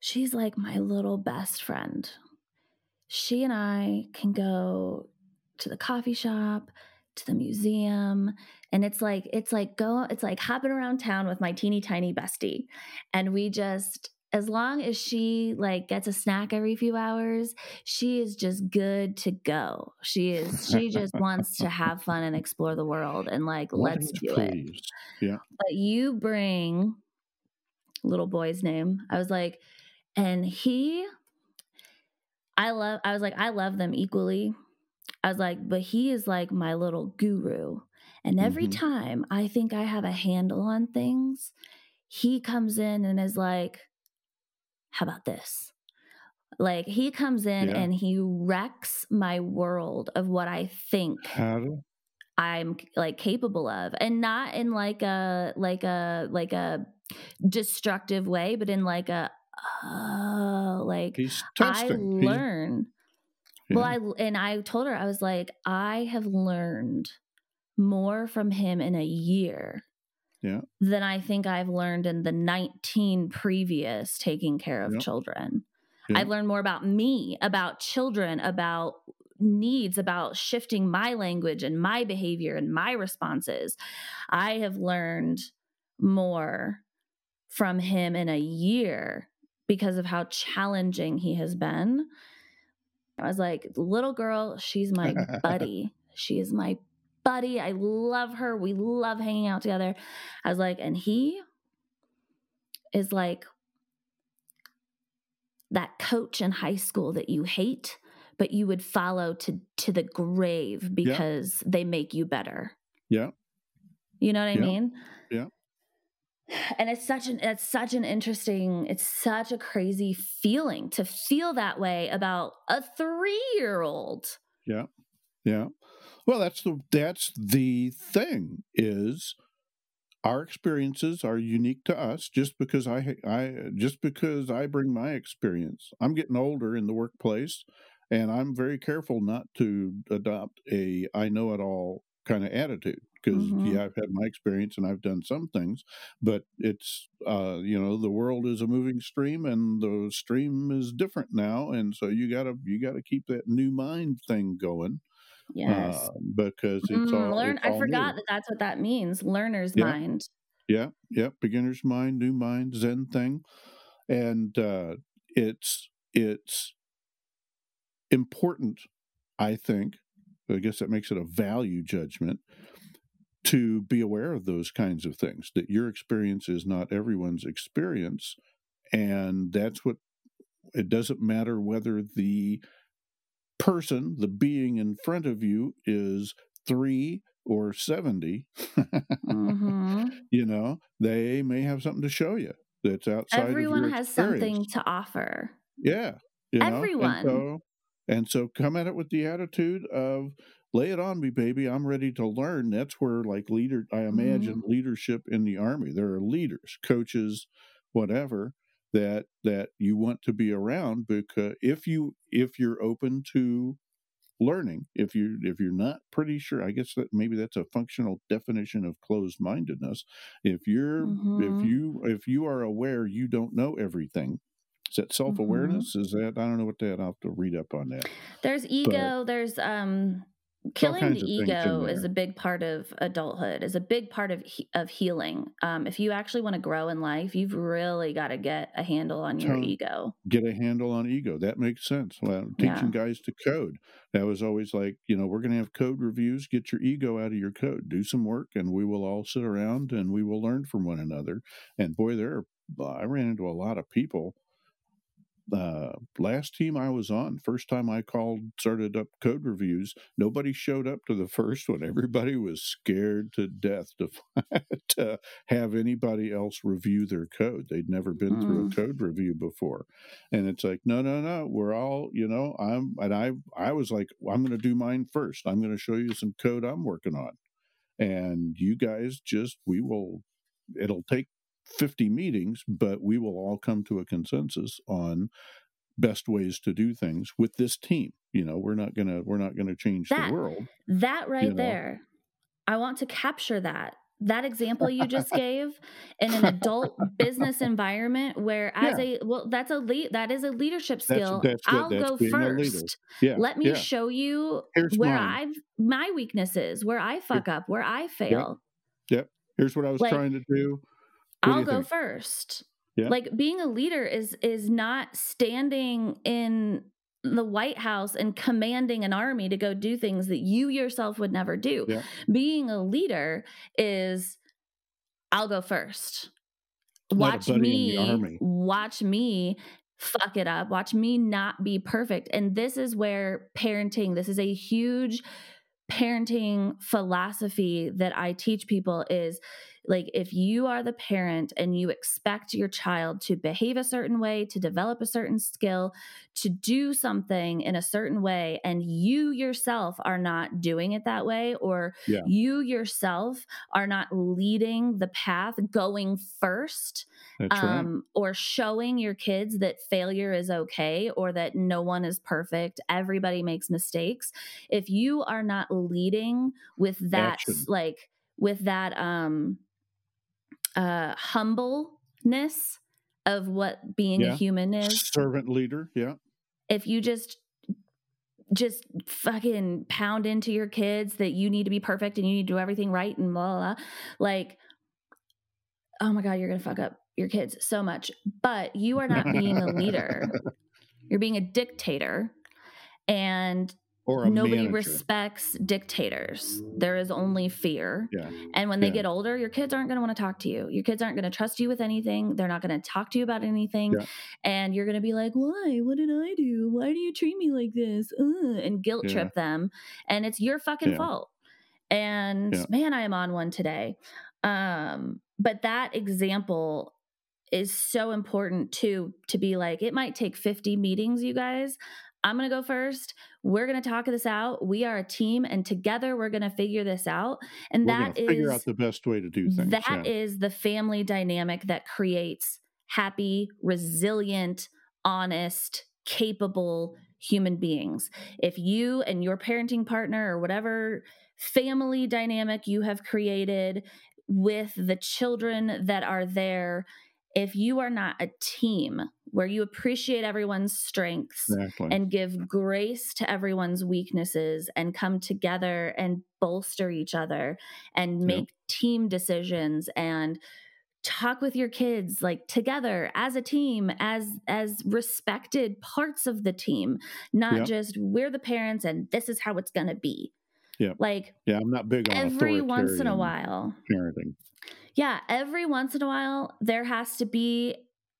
she's like my little best friend. She and I can go to the coffee shop, to the museum, and it's like it's like go it's like hopping around town with my teeny tiny bestie and we just as long as she like gets a snack every few hours she is just good to go she is she just wants to have fun and explore the world and like let's do it. Yeah. but you bring little boy's name i was like and he i love i was like i love them equally i was like but he is like my little guru and every Mhm. time i think i have a handle on things he comes in and is like how about this like he comes in Yeah. and he wrecks my world of what i think How? I'm like capable of and not in like a like a like a destructive way but in like a oh like He's I testing. He's- learn well yeah. I and I told her I was like I have learned more from him in a year Yeah. than I think I've learned in the 19 previous taking care of Yeah. children. Yeah. I've learned more about me, about children, about needs, about shifting my language and my behavior and my responses. I have learned more from him in a year because of how challenging he has been. I was like, little girl, she's my [LAUGHS] buddy. She is my buddy. I love her. We love hanging out together. I was like, and he is like that coach in high school that you hate, but you would follow to to the grave because they make you better. Yeah. You know what I Yeah. mean? Yeah. And it's such an it's such an interesting, it's such a crazy feeling to feel that way about a three year old. Yeah. Yeah. Well, that's the that's the thing is our experiences are unique to us just because I I just because I bring my experience. I'm getting older in the workplace and I'm very careful not to adopt a I know it all kind of attitude because mm-hmm. yeah I've had my experience and I've done some things but it's uh you know the world is a moving stream and the stream is different now and so you got to you got to keep that new mind thing going Yes. Uh, because it's mm, all. Learn. It's all I forgot new. that that's what that means. Learner's yeah. mind. Yeah. Yeah. Beginner's mind, new mind, Zen thing, and uh, it's it's important. I think. I guess that makes it a value judgment to be aware of those kinds of things. That your experience is not everyone's experience, and that's what. It doesn't matter whether the person, the being in front of you, is three or 70, mm-hmm. [LAUGHS] you know, they may have something to show you that's outside Everyone has something to offer. Yeah. You know? Everyone. And so, and so come at it with the attitude of, lay it on me, baby. I'm ready to learn. That's where, like, leader, I imagine mm-hmm. leadership in the army. There are leaders, coaches, whatever that that you want to be around because if you if you're open to learning if you if you're not pretty sure i guess that maybe that's a functional definition of closed mindedness if you're mm-hmm. if you if you are aware you don't know everything is that self awareness? Mm-hmm. Is that I don't know what that I'll have to read up on that. There's ego. But, there's um killing the ego is a big part of adulthood is a big part of of healing. Um, if you actually want to grow in life you've really got to get a handle on your ego. get a handle on ego that makes sense. Well teaching yeah. guys to code that was always like you know we're going to have code reviews get your ego out of your code do some work and we will all sit around and we will learn from one another. And boy there i ran into a lot of people uh, last team I was on, first time I called, started up code reviews, nobody showed up to the first one. Everybody was scared to death to, [LAUGHS] to have anybody else review their code. They'd never been mm. through a mm. code review before. And it's like, no, no, no, we're all, you know, I'm, and I, I was like, well, I'm going to do mine first. I'm going to show you some code I'm working on. And you guys just, we will, it'll take 50 meetings, but we will all come to a consensus on best ways to do things with this team. You know, we're not gonna we're not gonna change that, the world. That right you know? there. I want to capture that. That example you just [LAUGHS] gave in an adult business environment where as yeah. a well that's a lead that is a leadership skill. That's, that's I'll go first. Yeah. Let me yeah. show you Here's where I've my weaknesses, where I fuck up, where I fail. Yep. yep. Here's what I was like, trying to do. I'll go think? first. Yeah. Like being a leader is is not standing in the White House and commanding an army to go do things that you yourself would never do. Yeah. Being a leader is I'll go first. Watch me watch me fuck it up. Watch me not be perfect. And this is where parenting, this is a huge parenting philosophy that I teach people is like, if you are the parent and you expect your child to behave a certain way, to develop a certain skill, to do something in a certain way, and you yourself are not doing it that way, or yeah. you yourself are not leading the path, going first, um, right. or showing your kids that failure is okay or that no one is perfect, everybody makes mistakes. If you are not leading with that, Action. like, with that, um, uh, humbleness of what being yeah. a human is. Servant leader, yeah. If you just just fucking pound into your kids that you need to be perfect and you need to do everything right and blah, blah, blah like oh my god you're gonna fuck up your kids so much but you are not being a leader [LAUGHS] you're being a dictator and nobody manager. respects dictators. There is only fear. Yeah. And when they yeah. get older, your kids aren't going to want to talk to you. Your kids aren't going to trust you with anything. They're not going to talk to you about anything. Yeah. And you're going to be like, "Why? What did I do? Why do you treat me like this?" Ugh, and guilt trip them, and it's your fucking fault. And man, I am on one today. Um, but that example is so important too to be like it might take 50 meetings you guys I'm going to go first. We're going to talk this out. We are a team and together we're going to figure this out. And We're that gonna figure out the best way to do things. that yeah. is the family dynamic that creates happy, resilient, honest, capable human beings. If you and your parenting partner or whatever family dynamic you have created with the children that are there, if you are not a team where you appreciate everyone's strengths exactly. and give grace to everyone's weaknesses and come together and bolster each other and make team decisions and talk with your kids like together as a team as as respected parts of the team not Yep. just we're the parents and this is how it's going to be Yep. like yeah, I'm not big on every once in a while parenting. yeah, every once in a while there has to be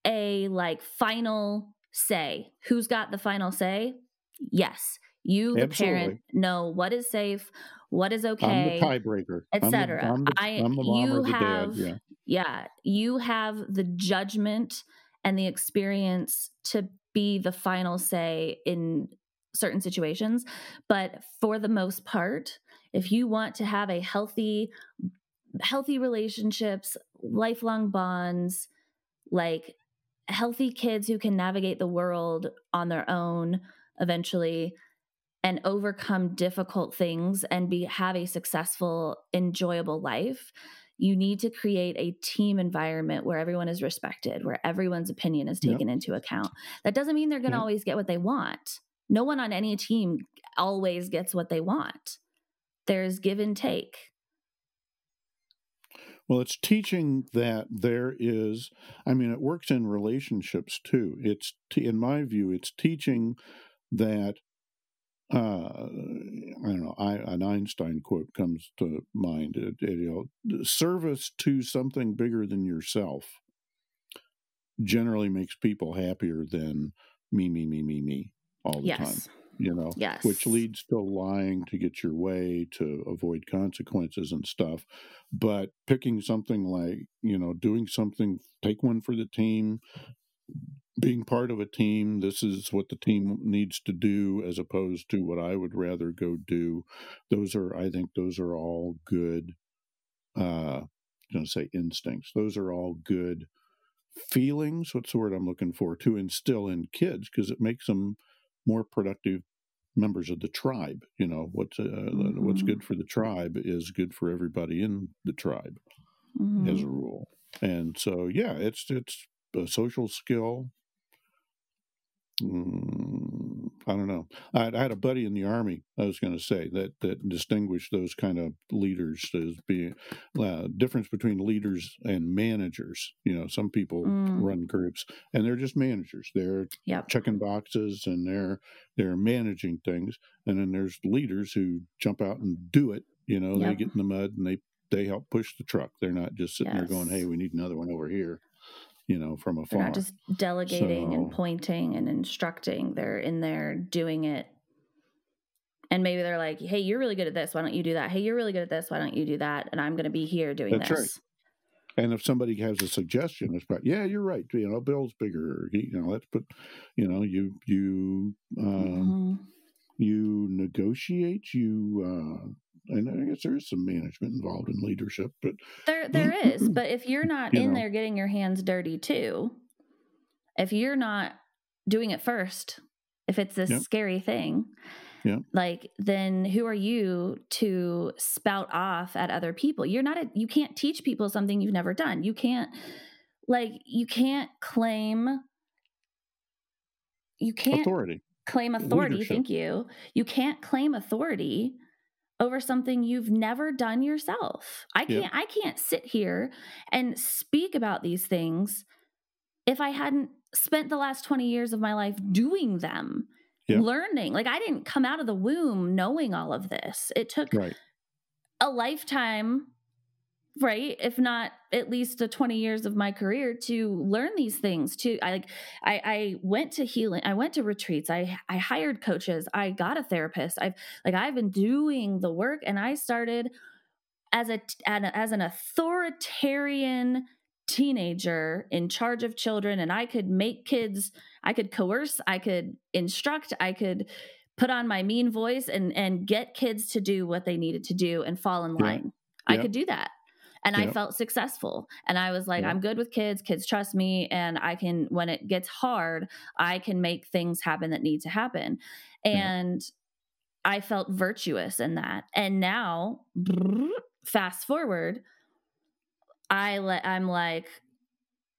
a like final say. Who's got the final say? Yes. You the parent Absolutely. know what is safe, what is I'm okay, the tiebreaker, I'm etc. I'm the, I I'm the mom you have. Yeah, yeah, you have the judgment and the experience to be the final say in certain situations. But for the most part, if you want to have a healthy, healthy relationships, lifelong bonds, like healthy kids who can navigate the world on their own eventually and overcome difficult things and be have a successful enjoyable life you need to create a team environment where everyone is respected where everyone's opinion is Yep. taken into account that doesn't mean they're going to Yep. always get what they want no one on any team always gets what they want there's give and take Well, it's teaching that there is, I mean, it works in relationships too. It's, in my view, it's teaching that, uh, I don't know, I, an Einstein quote comes to mind. It, it, you know, service to something bigger than yourself generally makes people happier than me, me, me, me, me all the time, you know? yes. which leads to lying to get your way to avoid consequences and stuff. But picking something like you know doing something take one for the team being part of a team this is what the team needs to do as opposed to what i would rather go do. Those are i think those are all good uh i'm going to say instincts. Those are all good feelings what's the word i'm looking for to instill in kids because it makes them more productive members of the tribe. You know what's uh, what's Mhm. good for the tribe is good for everybody in the tribe Mhm. as a rule. And so, yeah, it's it's a social skill. Mm, I don't know. I, I had a buddy in the army. I was going to say that that distinguished those kind of leaders as being uh, difference between leaders and managers. You know, some people Mm. run groups and they're just managers. They're Yep. checking boxes and they're they're managing things. And then there's leaders who jump out and do it. You know, they get in the mud and they they help push the truck. They're not just sitting there going, "Hey, we need another one over here." You know, from They're not just delegating and pointing and instructing. They're in there doing it. And maybe they're like, hey, you're really good at this. Why don't you do that? Hey, you're really good at this. Why don't you do that? And I'm going to be here doing That's this. right. And if somebody has a suggestion, it's about, yeah, you're right. You know, Bill's bigger. He, you know, let's put, you know, you you um, Mhm. you negotiate. You uh, and I guess there is some management involved in leadership, but There, there is. [CLEARS THROAT] But if you're not You in know. there getting your hands dirty too, if you're not doing it first, if it's this scary thing, Yep. like then who are you to spout off at other people? You're not. A, you can't teach people something you've never done. You can't, like, you can't claim. You can't authority. claim authority. Leadership. Thank you. You can't claim authority over something you've never done yourself. I can't I can't sit here and speak about these things if I hadn't spent the last 20 years of my life doing them. Learning. Like I didn't come out of the womb knowing all of this. It took Right. a lifetime right if not at least the 20 years of my career to learn these things to i like i i went to healing i went to retreats i i hired coaches i got a therapist i've like i've been doing the work and i started as a as an authoritarian teenager in charge of children and I could make kids, I could coerce, I could instruct, I could put on my mean voice and and get kids to do what they needed to do and fall in line. Yeah. I could do that. And I felt successful. And I was like, I'm good with kids. Kids trust me. And I can, when it gets hard, I can make things happen that need to happen. And I felt virtuous in that. And now, fast forward, I let I'm like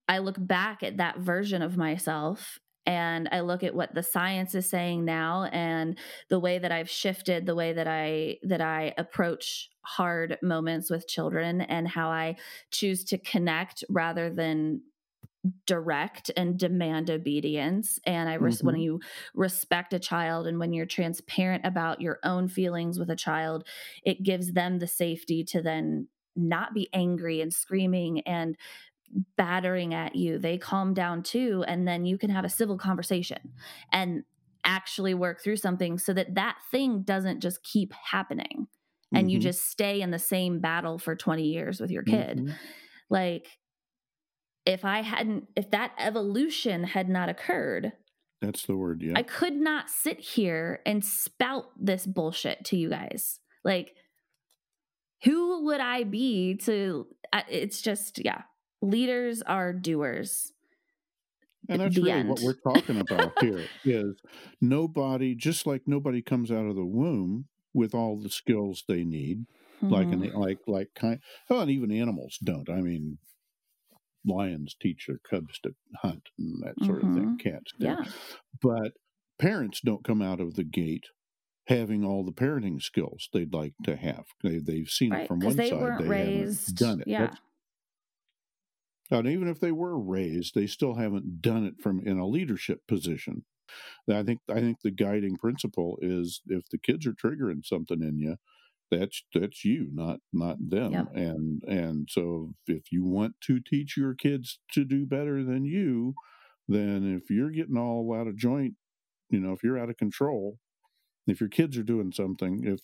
I look back at that version of myself and I look at what the science is saying now and the way that I've shifted the way that I that I approach hard moments with children and how I choose to connect rather than direct and demand obedience and i res- mm-hmm. when you respect a child and when you're transparent about your own feelings with a child it gives them the safety to then not be angry and screaming and battering at you they calm down too and then you can have a civil conversation and actually work through something so that that thing doesn't just keep happening and mm-hmm. you just stay in the same battle for 20 years with your kid mm-hmm. like if I hadn't, if that evolution had not occurred, that's the word. Yeah. I could not sit here and spout this bullshit to you guys. Like, who would I be to? It's just, yeah. Leaders are doers. And that's really end. what we're talking about here [LAUGHS] is nobody, just like nobody comes out of the womb with all the skills they need, mm-hmm. like an mm-hmm. like like kind. Well, and even animals don't. I mean, lions teach their cubs to hunt and that sort mm-hmm. of thing. Mm-hmm. Cats do. Yeah. But parents don't come out of the gate having all the parenting skills they'd like to have. They, they've seen right. it from one they side. They raised, haven't done it. Yeah. That's, and even if they were raised, they still haven't done it from in a leadership position. I think I think the guiding principle is if the kids are triggering something in you, that's that's you not not them yep. and and so if you want to teach your kids to do better than you then if you're getting all out of joint you know if you're out of control if your kids are doing something if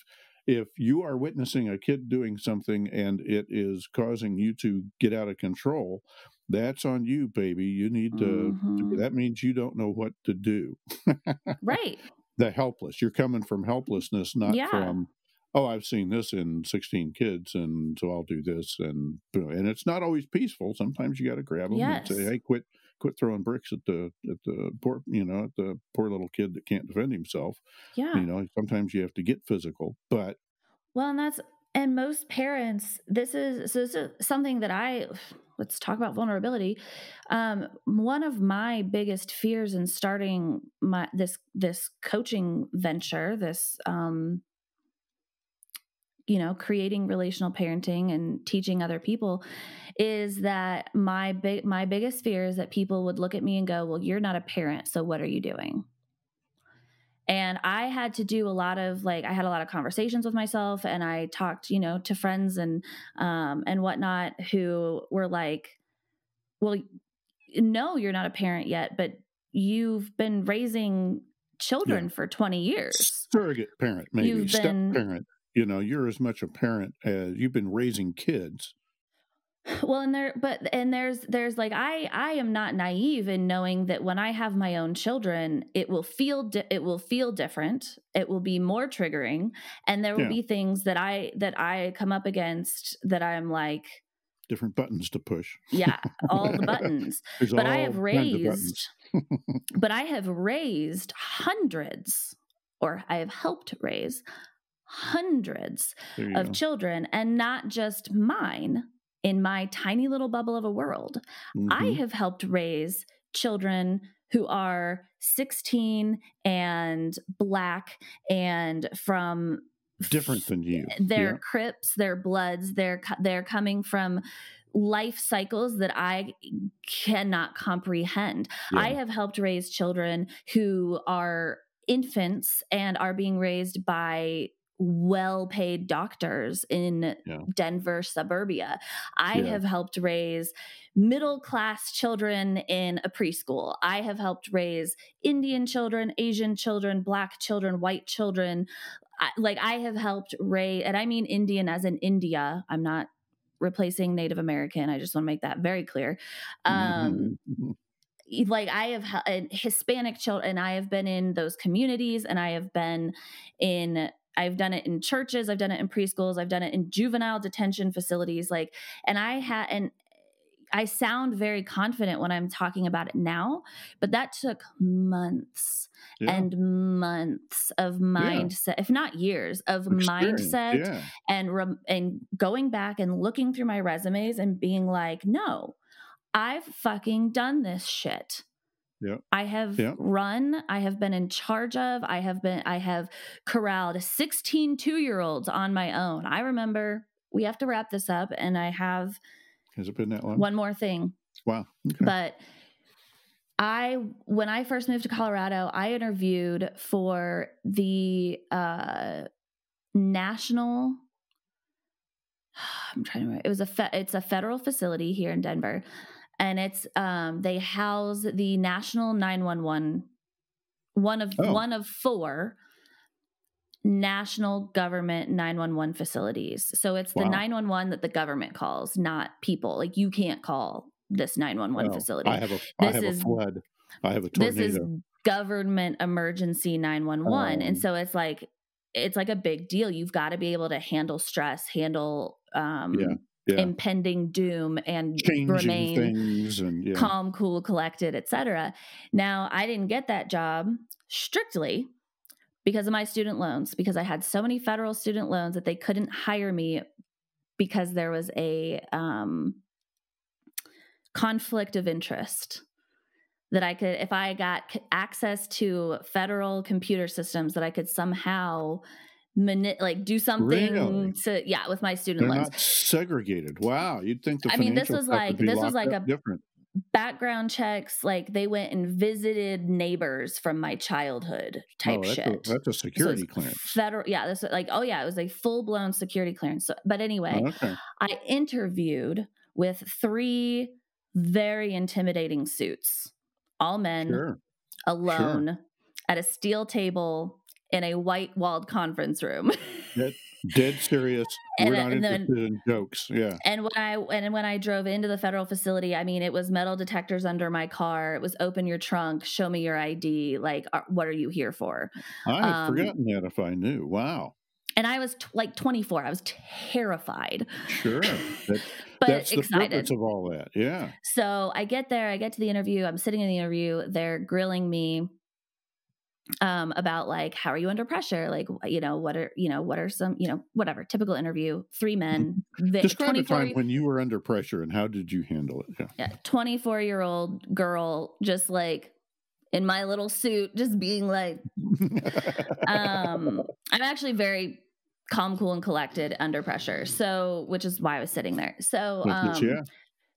if you are witnessing a kid doing something and it is causing you to get out of control that's on you baby you need to, mm-hmm. that means you don't know what to do [LAUGHS] right the helpless you're coming from helplessness not yeah. from oh, I've seen this in 16 kids, and so I'll do this, and and it's not always peaceful. Sometimes you got to grab them yes. and say, hey, quit quit throwing bricks at the at the poor you know at the poor little kid that can't defend himself. Yeah, you know sometimes you have to get physical, but well, and that's and most parents this is so this is something that I let's talk about vulnerability. Um, one of my biggest fears in starting my this this coaching venture, this um, you know creating relational parenting and teaching other people is that my big my biggest fear is that people would look at me and go well you're not a parent so what are you doing? And i had to do a lot of like i had a lot of conversations with myself and i talked you know to friends and um and whatnot who were like well no you're not a parent yet but you've been raising children yeah. for 20 years. Surrogate parent maybe You've step been, parent you know you're as much a parent as you've been raising kids. [SIGHS] Well and there but and there's there's like i i am not naive in knowing that when i have my own children it will feel di- it will feel different. It will be more triggering. And there will yeah. be things that i that i come up against that i'm like different buttons to push. Yeah all the [LAUGHS] buttons. But i have raised but i have raised hundreds or i have helped raise hundreds of go. children and not just mine in my tiny little bubble of a world. Mm-hmm. I have helped raise children who are 16 and black and from different than you. They're yeah. Crips, they're Bloods, they're they're coming from life cycles that I cannot comprehend. Yeah. I have helped raise children who are infants and are being raised by well paid doctors in yeah. Denver suburbia. I yeah. have helped raise middle class children in a preschool. I have helped raise Indian children, Asian children, black children, white children. I, like I have helped raise, and I mean Indian as in India. I'm not replacing Native American. I just want to make that very clear. Um, Mhm. like I have Hispanic children, and I have been in those communities, and I have been in. I've done it in churches. I've done it in preschools. I've done it in juvenile detention facilities. Like, and I had, and I sound very confident when I'm talking about it now, but that took months Yeah. and months of mindset, if not years, of Experience, mindset Yeah. and rem- and going back and looking through my resumes and being like, no, I've fucking done this shit. Yep. I have Yep. run, I have been in charge of, I have been I have corralled 16 2-year-olds on my own. I remember we have to wrap this up and I have Has it been that long? one more thing. Wow. Okay. But I, when I first moved to Colorado, I interviewed for the uh, national. [SIGHS] I'm trying to remember. It was a fe- it's a federal facility here in Denver, and it's um they house the national 911 one of Oh. one of four national government 911 facilities. So it's the Wow. 911 that the government calls, not people. Like you can't call this 911 Oh, facility. I have a I This have is- a flood. I have a this tornado. is government emergency 911 and Oh. so it's like it's like a big deal you've got to be able to handle stress handle um Yeah, yeah. impending doom and Changing remain things and yeah. calm cool collected etc now i didn't get that job strictly because of my student loans because i had so many federal student loans that they couldn't hire me because there was a um, conflict of interest that I could, if I got access to federal computer systems, that I could somehow mani- like do something Really? to yeah with my student They're loans. not segregated. Wow, you'd think the I mean, this was like- this was like a- different. Background checks, like they went and visited neighbors from my childhood type oh, that's shit. A, that's a security it's clearance. Federal, yeah, this like oh yeah, it was a full blown security clearance. So, but anyway, Oh, okay. I interviewed with three very intimidating suits, all men, Sure. alone, at a steel table in a white walled conference room. [LAUGHS] Dead serious. And We're not and then- interested in jokes. Yeah. and when I and when I drove into the federal facility, I mean, it was metal detectors under my car. It was open your trunk, show me your ID. Like, uh, what are you here for? I had Um, forgotten that if I knew. Wow. And I was t- like 24. I was terrified, Sure. That, [LAUGHS] but that's the excited. purpose of all that. Yeah. So I get there, I get to the interview, I'm sitting in the interview, they're grilling me um about like how are you under pressure like you know what are you know what are some you know whatever typical interview three men vi- Describe a 24 time when you were under pressure and how did you handle it? Yeah. yeah 24 year old girl just like in my little suit just being like um [LAUGHS] i'm actually very calm cool and collected under pressure so which is why i was sitting there so um yeah.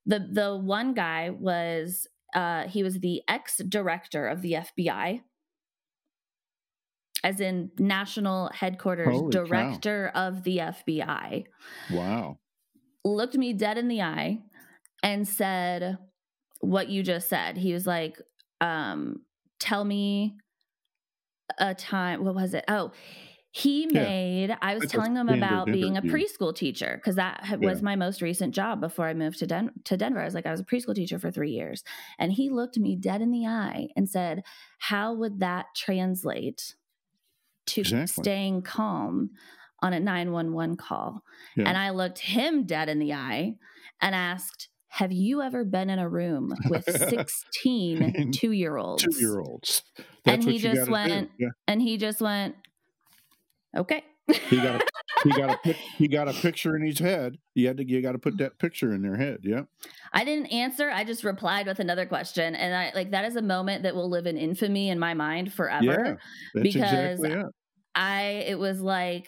the the one guy was uh he was the ex director of the FBI as in national headquarters Holy cow. director of the FBI Wow. looked me dead in the eye and said what you just said he was like um tell me a time what was it oh he Yeah. made i was That's telling them about being a preschool teacher because that ha- was Yeah. my most recent job before i moved to, Den- to denver i was like i was a preschool teacher for three years and he looked me dead in the eye and said how would that translate to Exactly. staying calm on a 911 call Yeah. and I looked him dead in the eye and asked, Have you ever been in a room with 16 two year olds? Two year olds. And he just went- Yeah. And he just went, Okay. He got a, he got a he got a [LAUGHS] picture in his head. You had to you got to put that picture in their head. Yeah. I didn't answer. I just replied with another question. And I like that is a moment that will live in infamy in my mind forever. Yeah. Because exactly it. I it was like,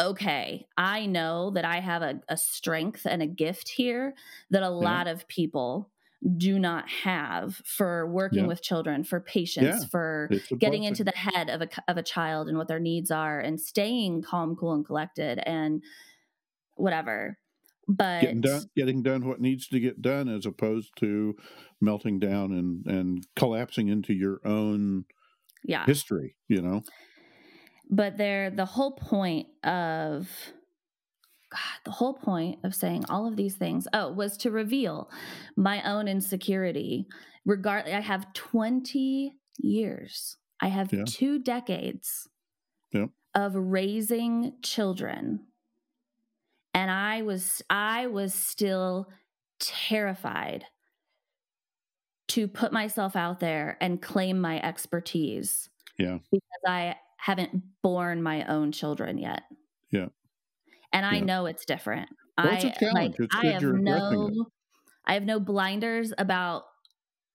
okay, I know that I have a, a strength and a gift here that a lot of people do not have for working Yeah. with children, for patience, Yeah. for getting into the head of a of a child and what their needs are and staying calm, cool, and collected and whatever. But getting done getting done what needs to get done as opposed to melting down and and collapsing into your own yeah, history you know but they're the whole point of God, the whole point of saying all of these things, oh, was to reveal my own insecurity. Regard, I have 20 years, I have Yeah. two decades Yep. of raising children. And I was, I was still terrified to put myself out there and claim my expertise Yeah. because I haven't born my own children yet. Yeah. And I Yeah. know it's different. Well, it's a I like It's I have you're it. no I have no blinders about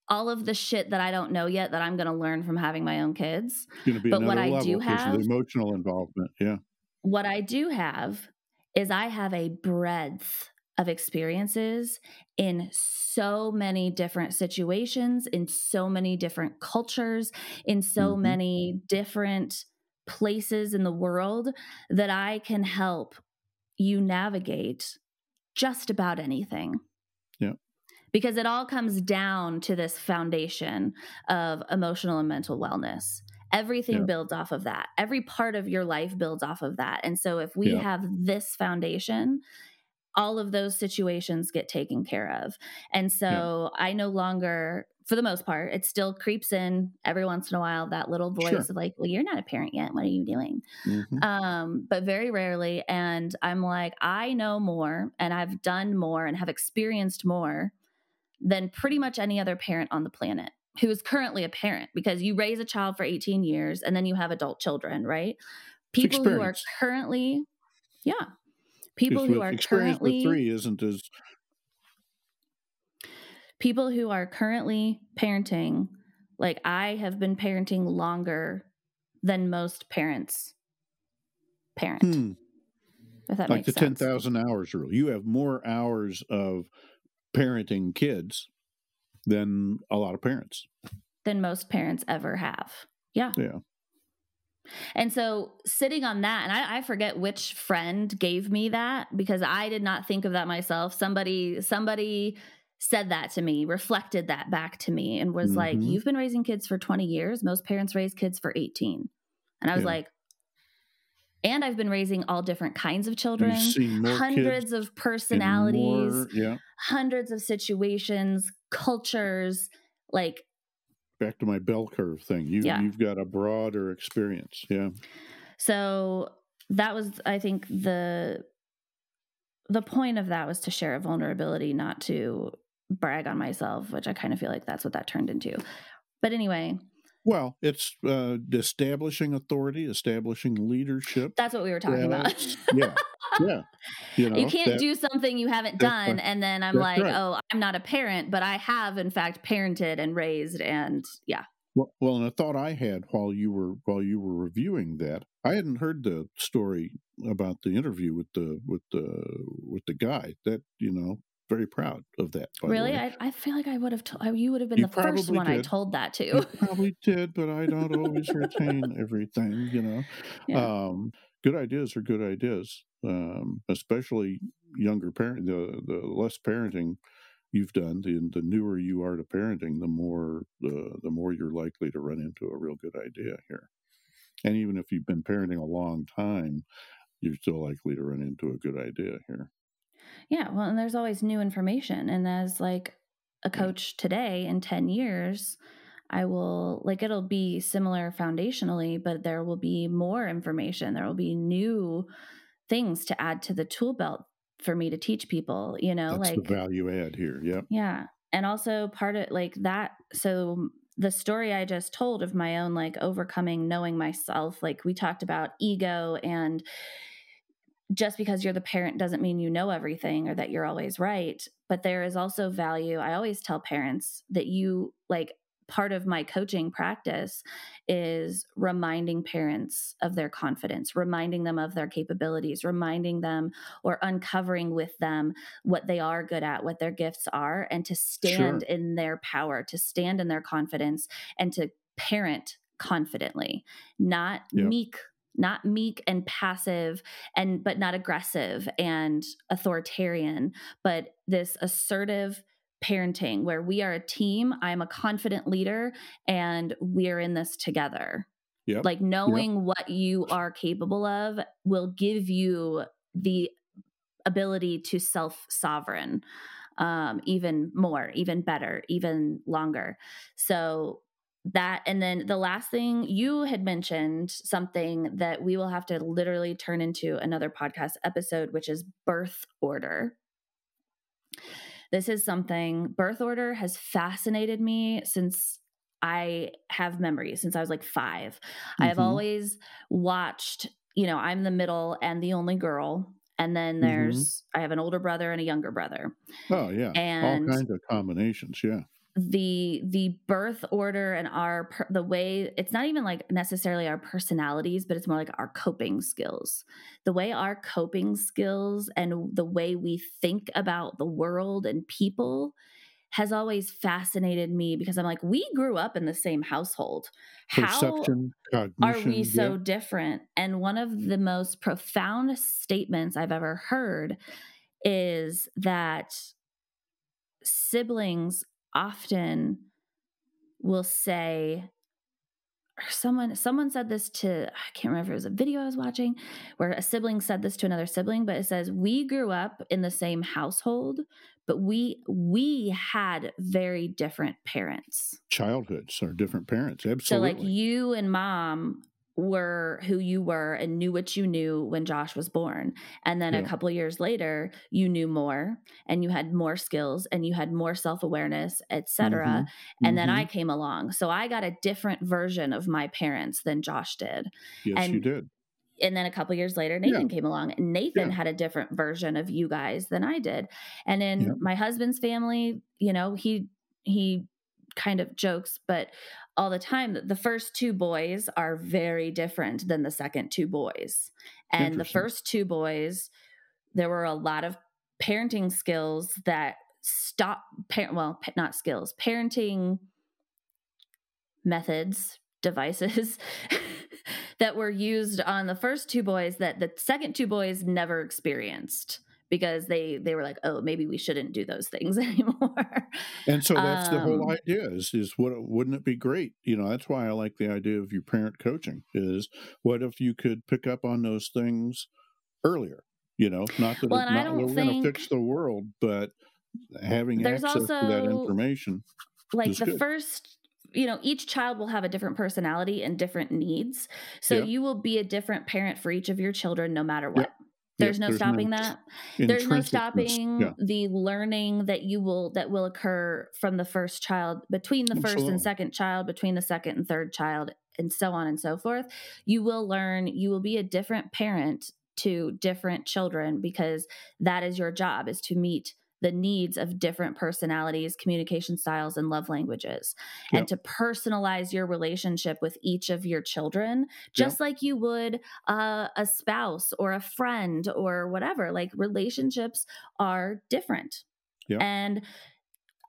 all of the shit that I don't know yet that I'm going to learn from having my own kids. It's going to be But what I do have- emotional involvement. Yeah. What I do have is I have a breadth of experiences in so many different situations, in so many different cultures, in so Mhm. many different places in the world that I can help you navigate just about anything. Yeah. Because it all comes down to this foundation of emotional and mental wellness. Everything Yeah. builds off of that. Every part of your life builds off of that. And so if we Yeah. have this foundation, all of those situations get taken care of. And so I no longer, for the most part, it still creeps in every once in a while that little voice Sure. of like, well, you're not a parent yet. What are you doing? Mhm. um, but very rarely. And I'm like, I know more and I've done more and have experienced more than pretty much any other parent on the planet who is currently a parent because you raise a child for 18 years and then you have adult children, right? People who are currently, yeah, people who are currently three isn't as people who are currently parenting, like I have been parenting longer than most parents parent. hmm, If that like makes the sense. thousand hours rule. You have more hours of parenting kids than a lot of parents. than most parents ever have. Yeah. Yeah. And so sitting on that, and I, I forget which friend gave me that because I did not think of that myself. Somebody, somebody said that to me, reflected that back to me, and was like, Mhm. You've been raising kids for 20 years. Most parents raise kids for 18. And I was Yeah. like, and I've been raising all different kinds of children, You've seen more hundreds kids of personalities, more- yeah. hundreds of situations, cultures, like Back to my bell curve thing. You Yeah. you've got a broader experience. Yeah. So that was, I think, the the point of that was to share a vulnerability, not to brag on myself, which I kind of feel like that's what that turned into. But anyway, Well, it's uh, establishing authority, establishing leadership. that's what we were talking about. [LAUGHS] Yeah, yeah. You, know, you can't that- do something you haven't done, right. and then I'm That's like, right. oh, I'm not a parent, but I have, in fact, parented and raised, and yeah, Well, well, and a thought I had while you were while you were reviewing that, I hadn't heard the story about the interview with the with the with the guy. That you know, very proud of that. really. I, I feel like I would have, told you would have been You the first one I told that to. You [LAUGHS] probably did, but I don't always retain everything. You know, Yeah. um, good ideas are good ideas, um, especially younger parent. The the less parenting you've done, the the newer you are to parenting, the more the the more you're likely to run into a real good idea here. And even if you've been parenting a long time, you're still likely to run into a good idea here. Yeah, well, and there's always new information. And as like a Yeah. coach today in 10 years, I will like it'll be similar foundationally, but there will be more information. There will be new things to add to the tool belt for me to teach people, you know, That's like the value add here. Yep. yeah. And also part of like that. So the story I just told of my own like overcoming knowing myself, like we talked about ego and just because you're the parent doesn't mean you know everything or that you're always right. But there is also value. I always tell parents that you like part of my coaching practice is reminding parents of their confidence, reminding them of their capabilities, reminding them or uncovering with them what they are good at, what their gifts are, and to stand in their power, to stand in their confidence, and to parent confidently, not Yep. meek not meek and passive and but not aggressive and authoritarian but this assertive parenting where we are a team i'm a confident leader and we're in this together Yep. like knowing what you are capable of will give you the ability to self sovereign um, even more, even better, even longer. So that and then the last thing you had mentioned something that we will have to literally turn into another podcast episode which is birth order this is something birth order has fascinated me since i have memories since i was like 5 mm-hmm. i have mm-hmm. always watched you know i'm the middle and the only girl and then mm-hmm. there's mm-hmm. I have an older brother and a younger brother. Oh yeah, and all kinds of combinations. Yeah, the the birth order and our the way it's not even like necessarily our personalities but it's more like our coping skills the way our coping skills and the way we think about the world and people has always fascinated me because I'm like, we grew up in the same household. Perception, How are we so yeah. different? And one of the most profound statements I've ever heard is that siblings often will say, someone someone said this to I can't remember if it was a video I was watching where a sibling said this to another sibling but it says we grew up in the same household but we we had very different parents. Childhoods are different parents absolutely so like you and mom were who you were and knew what you knew when Josh was born. And then yeah. a couple years later, you knew more and you had more skills and you had more self-awareness, etc. Mm-hmm. And mm-hmm. then I came along. So I got a different version of my parents than Josh did. Yes, and, you did. And then a couple years later, Nathan yeah. came along. And Nathan yeah. had a different version of you guys than I did. And in my husband's family, you know, he he kind of jokes, but all the time that the first two boys are very different than the second two boys. And the first two boys, there were a lot of parenting skills that stop parent well not skills parenting methods devices [LAUGHS] that were used on the first two boys that the second two boys never experienced because they they were like oh maybe we shouldn't do those things [LAUGHS] anymore. And so that's um, the whole um idea is is what wouldn't it be great? You know that's why i like the idea of your parent coaching is what if you could pick up on those things earlier? You know not that, well, it, not we're going to fix the world but having access also, to that information like the good. first you know each child will have a different personality and different needs. So yeah. you will be a different parent for each of your children no matter what There's no there's stopping no that. There's no stopping yeah. the learning that you will that will occur from the first child, between the Absolutely. first and second child, between the second and third child, and so on and so forth. You will learn. You will be a different parent to different children because that is your job is to meet the needs of different personalities, communication styles, and love languages, yep. and to personalize your relationship with each of your children, just yep. like you would uh, a spouse or a friend or whatever. Like relationships are different. Yep. And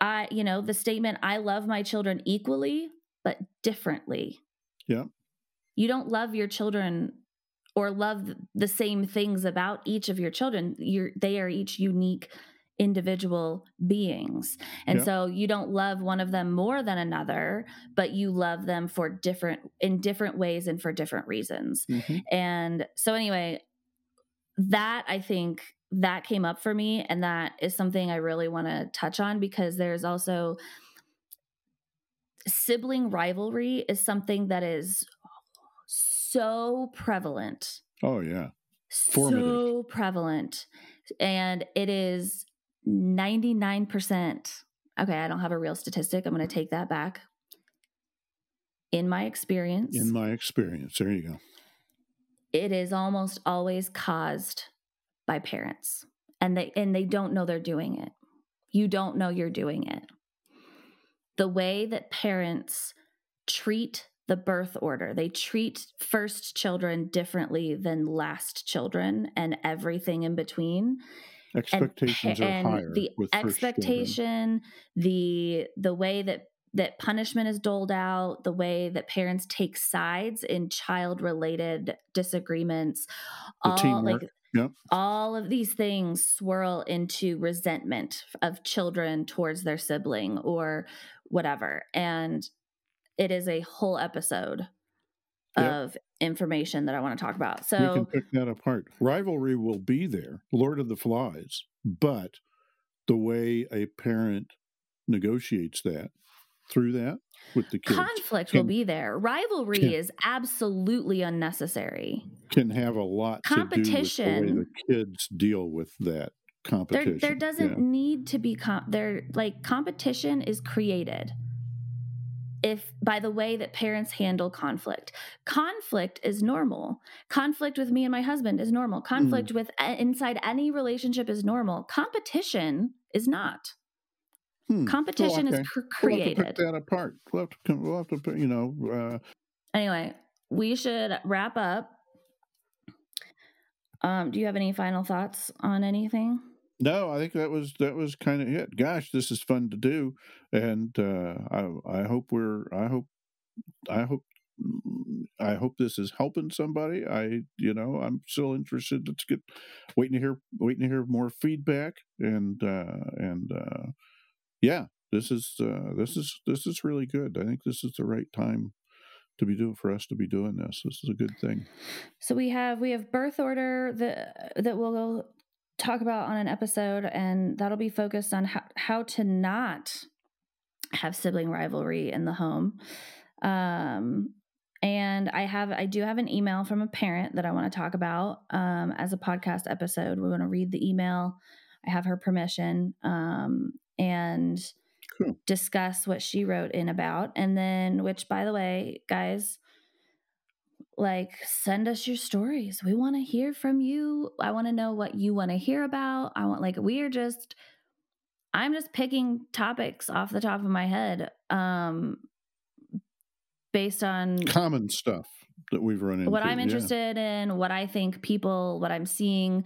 I, you know, the statement, I love my children equally, but differently. Yeah. You don't love your children or love the same things about each of your children. You're, they are each unique individual beings. And yeah. so you don't love one of them more than another, but you love them for different in different ways and for different reasons. Mm-hmm. And so anyway, that I think that came up for me and that is something I really want to touch on because there's also sibling rivalry is something that is so prevalent. Oh yeah. Formative. So prevalent. And it is 99%. Okay, I don't have a real statistic. I'm going to take that back. In my experience, in my experience, there you go. It is almost always caused by parents. And they and they don't know they're doing it. You don't know you're doing it. The way that parents treat the birth order. They treat first children differently than last children and everything in between expectations and, are higher the expectation the the way that that punishment is doled out the way that parents take sides in child related disagreements the all teamwork. like Yep. All of these things swirl into resentment of children towards their sibling or whatever. And it is a whole episode yep. of information that I want to talk about. So we can pick that apart. Rivalry will be there, Lord of the Flies, but the way a parent negotiates that through that with the kids. Conflict can, will be there. Rivalry can, is absolutely unnecessary. Can have a lot competition. to do with the way the kids deal with that competition. There, there doesn't yeah. need to be com- there. Like competition is created if by the way that parents handle conflict. Conflict is normal. Conflict with me and my husband is normal. Conflict mm. with inside any relationship is normal. Competition is not. Hmm. Competition oh, okay. is cr- created. We'll have to put that apart. We'll have to, we'll have to put, you know. Uh... Anyway, we should wrap up. Um, do you have any final thoughts on anything? No, I think that was that was kind of it. Gosh, this is fun to do, and uh, I I hope we're I hope I hope mm, I hope this is helping somebody. I you know I'm still interested. Let's get waiting to hear waiting to hear more feedback and uh, and uh, yeah, this is uh, this is this is really good. I think this is the right time to be doing for us to be doing this. This is a good thing. So we have we have birth order that that will talk about on an episode, and that'll be focused on how, how to not have sibling rivalry in the home. Um, and I have I do have an email from a parent that I want to talk about um, as a podcast episode. We're going to read the email. I have her permission um, and cool. discuss what she wrote in about. And then, which by the way, guys, like send us your stories we want to hear from you i want to know what you want to hear about i want like we are just i'm just picking topics off the top of my head um based on common stuff that we've run into what i'm interested yeah. in what i think people what i'm seeing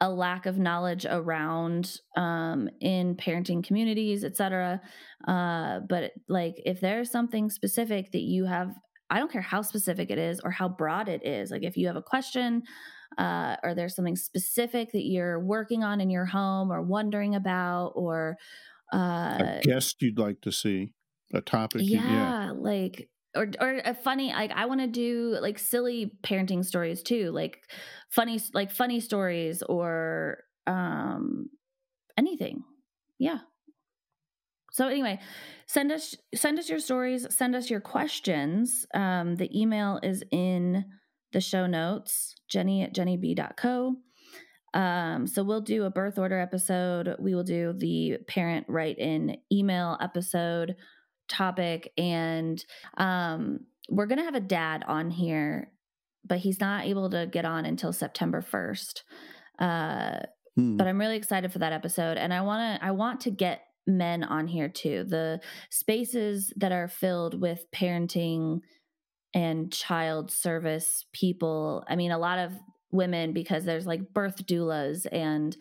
a lack of knowledge around um, in parenting communities, etc. Uh, but like, if there's something specific that you have I don't care how specific it is or how broad it is. Like if you have a question uh, or there's something specific that you're working on in your home or wondering about or uh, a guest you'd like to see, a topic. Yeah, yeah. like or or a funny like I want to do like silly parenting stories too, like funny like funny stories or um anything. Yeah. So anyway, send us send us your stories, send us your questions. Um, the email is in the show notes, jennie at jenniebee.co. Um, so we'll do a birth order episode. We will do the parent write in email episode topic, and um, we're gonna have a dad on here, but he's not able to get on until September first. Uh, hmm. But I'm really excited for that episode, and I want to I want to get men on here too. The spaces that are filled with parenting and child service people. I mean, a lot of women, because there's like birth doulas and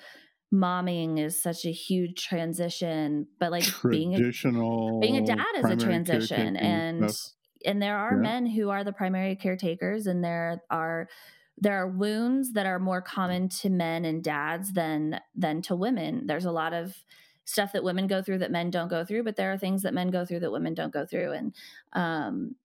momming is such a huge transition, but like being a, being a dad is a transition. And stuff. and there are yeah. men who are the primary caretakers and there are there are wounds that are more common to men and dads than than to women. There's a lot of stuff that women go through that men don't go through, but there are things that men go through that women don't go through. And um,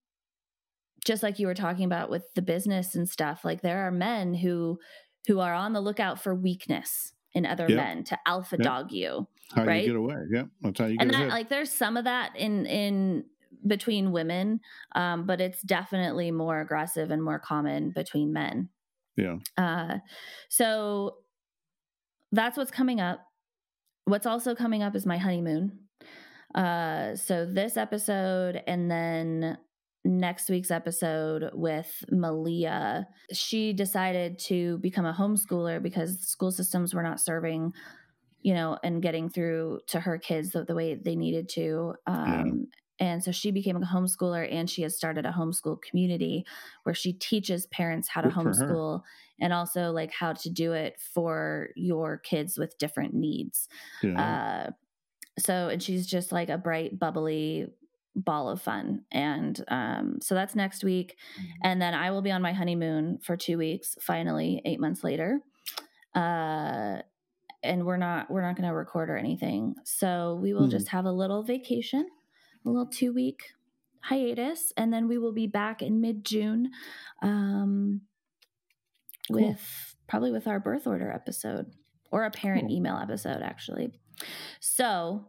just like you were talking about with the business and stuff, like there are men who who are on the lookout for weakness in other yep. men to alpha yep. dog you. How right? you get away? Yeah, that's how you get and that, ahead. like there's some of that in in between women, um, but it's definitely more aggressive and more common between men. Yeah. Uh, so that's what's coming up. What's also coming up is my honeymoon. Uh, so this episode and then next week's episode with Malia, she decided to become a homeschooler because school systems were not serving, you know, and getting through to her kids the, the way they needed to. Um, and so she became a homeschooler and she has started a homeschool community where she teaches parents how to Good homeschool and also like how to do it for your kids with different needs. Yeah. Uh, so, and she's just like a bright, bubbly ball of fun. And um, so that's next week. Mm-hmm. And then I will be on my honeymoon for two weeks, finally, eight months later. Uh, and we're not we're not going to record or anything so we will mm. just have a little vacation a little two week hiatus, and then we will be back in mid June um, cool. with probably with our birth order episode or a parent cool. email episode, actually. So,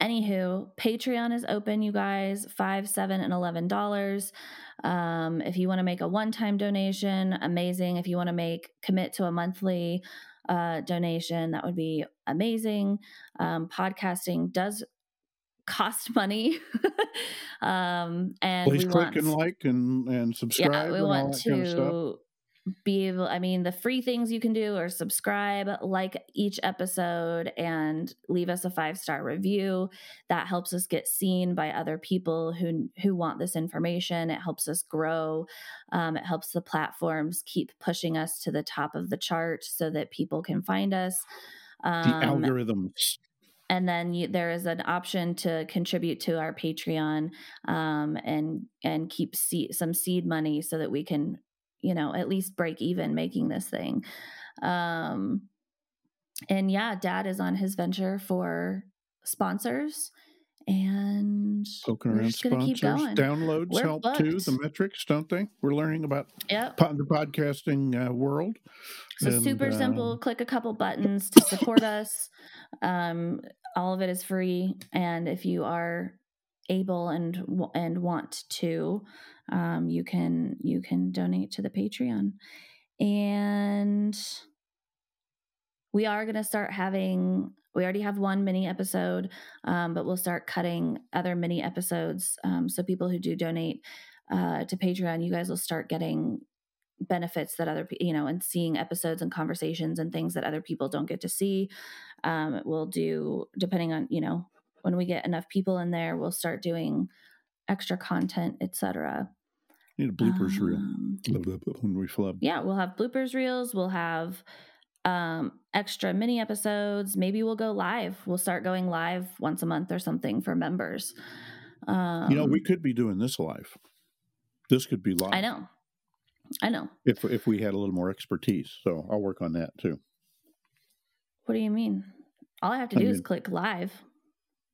anywho, Patreon is open, you guys, five, seven, and eleven dollars. Um, if you want to make a one-time donation, amazing. If you want to make commit to a monthly uh, donation, that would be amazing. Um, podcasting does cost money. [LAUGHS] um, and please click want, and like and and subscribe. Yeah, we want to kind of be able i mean the free things you can do are subscribe like each episode and leave us a five star review. That helps us get seen by other people who who want this information. It helps us grow. Um, it helps the platforms keep pushing us to the top of the chart so that people can find us. Um, the algorithms and then you, there is an option to contribute to our patreon um, and and keep some seed money so that we can you know, at least break even making this thing. Um, and yeah, dad is on his venture for sponsors and poking around sponsors. Downloads we're help booked. too. The metrics, don't they? We're learning about yep. the podcasting uh, world. So and, super uh, simple. Click a couple buttons to support [LAUGHS] us. Um, all of it is free, and if you are able and and want to, um, you can you can donate to the Patreon, and we are going to start having. We already have one mini episode, um, but we'll start cutting other mini episodes. Um, so people who do donate uh, to Patreon, you guys will start getting benefits that other you know and seeing episodes and conversations and things that other people don't get to see um we'll do depending on you know when we get enough people in there we'll start doing extra content etc Need a bloopers um, reel when we flub. Yeah, we'll have bloopers reels. We'll have um, extra mini episodes. Maybe we'll go live. We'll start going live once a month or something for members. Um, you know, we um, could be doing this live. This could be live. I know. I know. If if we had a little more expertise, so I'll work on that too. What do you mean? All I have to do I mean, is click live.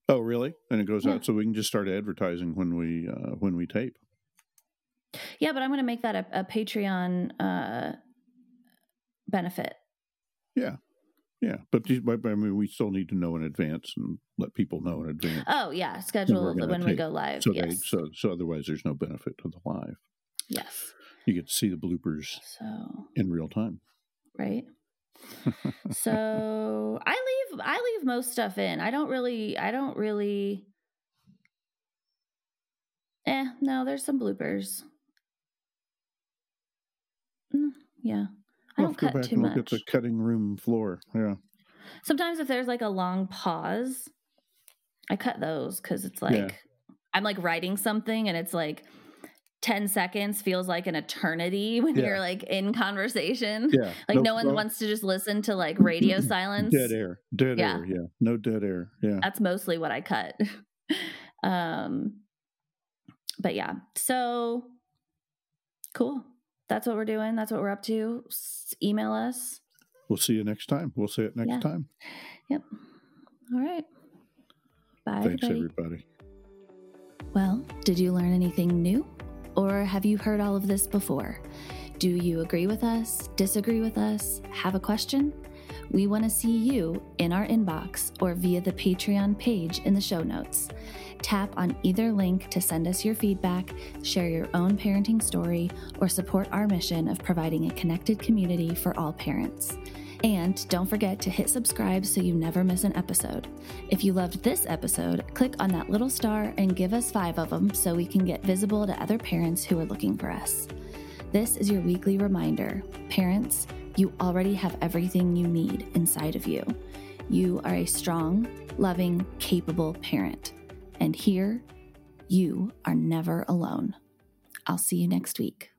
Oh, really? And it goes yeah. out, so we can just start advertising when we uh, when we tape. Yeah, but I'm going to make that a, a Patreon uh, benefit. Yeah. Yeah, but, but I mean, we still need to know in advance and let people know in advance. Oh yeah, schedule when take. we go live. So, yes. they, so so otherwise, there's no benefit to the live. Yes, you get to see the bloopers so in real time. Right. [LAUGHS] so I leave I leave most stuff in. I don't really I don't really. Eh, no, there's some bloopers. Mm, yeah. I don't cut too much. Look at the cutting room floor. Yeah. Sometimes if there's like a long pause, I cut those because it's like yeah. I'm like writing something and it's like 10 seconds feels like an eternity [LAUGHS] when yeah. you're like in conversation. Yeah. [LAUGHS] Like no, no one wants to just listen to like radio [CLEARS THROAT] silence. Dead air. Dead yeah. air. Yeah. No dead air. Yeah. That's mostly what I cut. [LAUGHS] um but yeah. So cool that's what we're doing. That's what we're up to. S- email us. We'll see you next time. We'll see it next yeah. time. Yep. All right. Bye. Thanks, everybody. everybody. Well, did you learn anything new? Or have you heard all of this before? Do you agree with us, disagree with us, have a question? We want to see you in our inbox or via the Patreon page in the show notes. Tap on either link to send us your feedback, share your own parenting story, or support our mission of providing a connected community for all parents. And don't forget to hit subscribe so you never miss an episode. If you loved this episode, click on that little star and give us five of them so we can get visible to other parents who are looking for us. This is your weekly reminder parents, you already have everything you need inside of you. You are a strong, loving, capable parent. And here, you are never alone. I'll see you next week.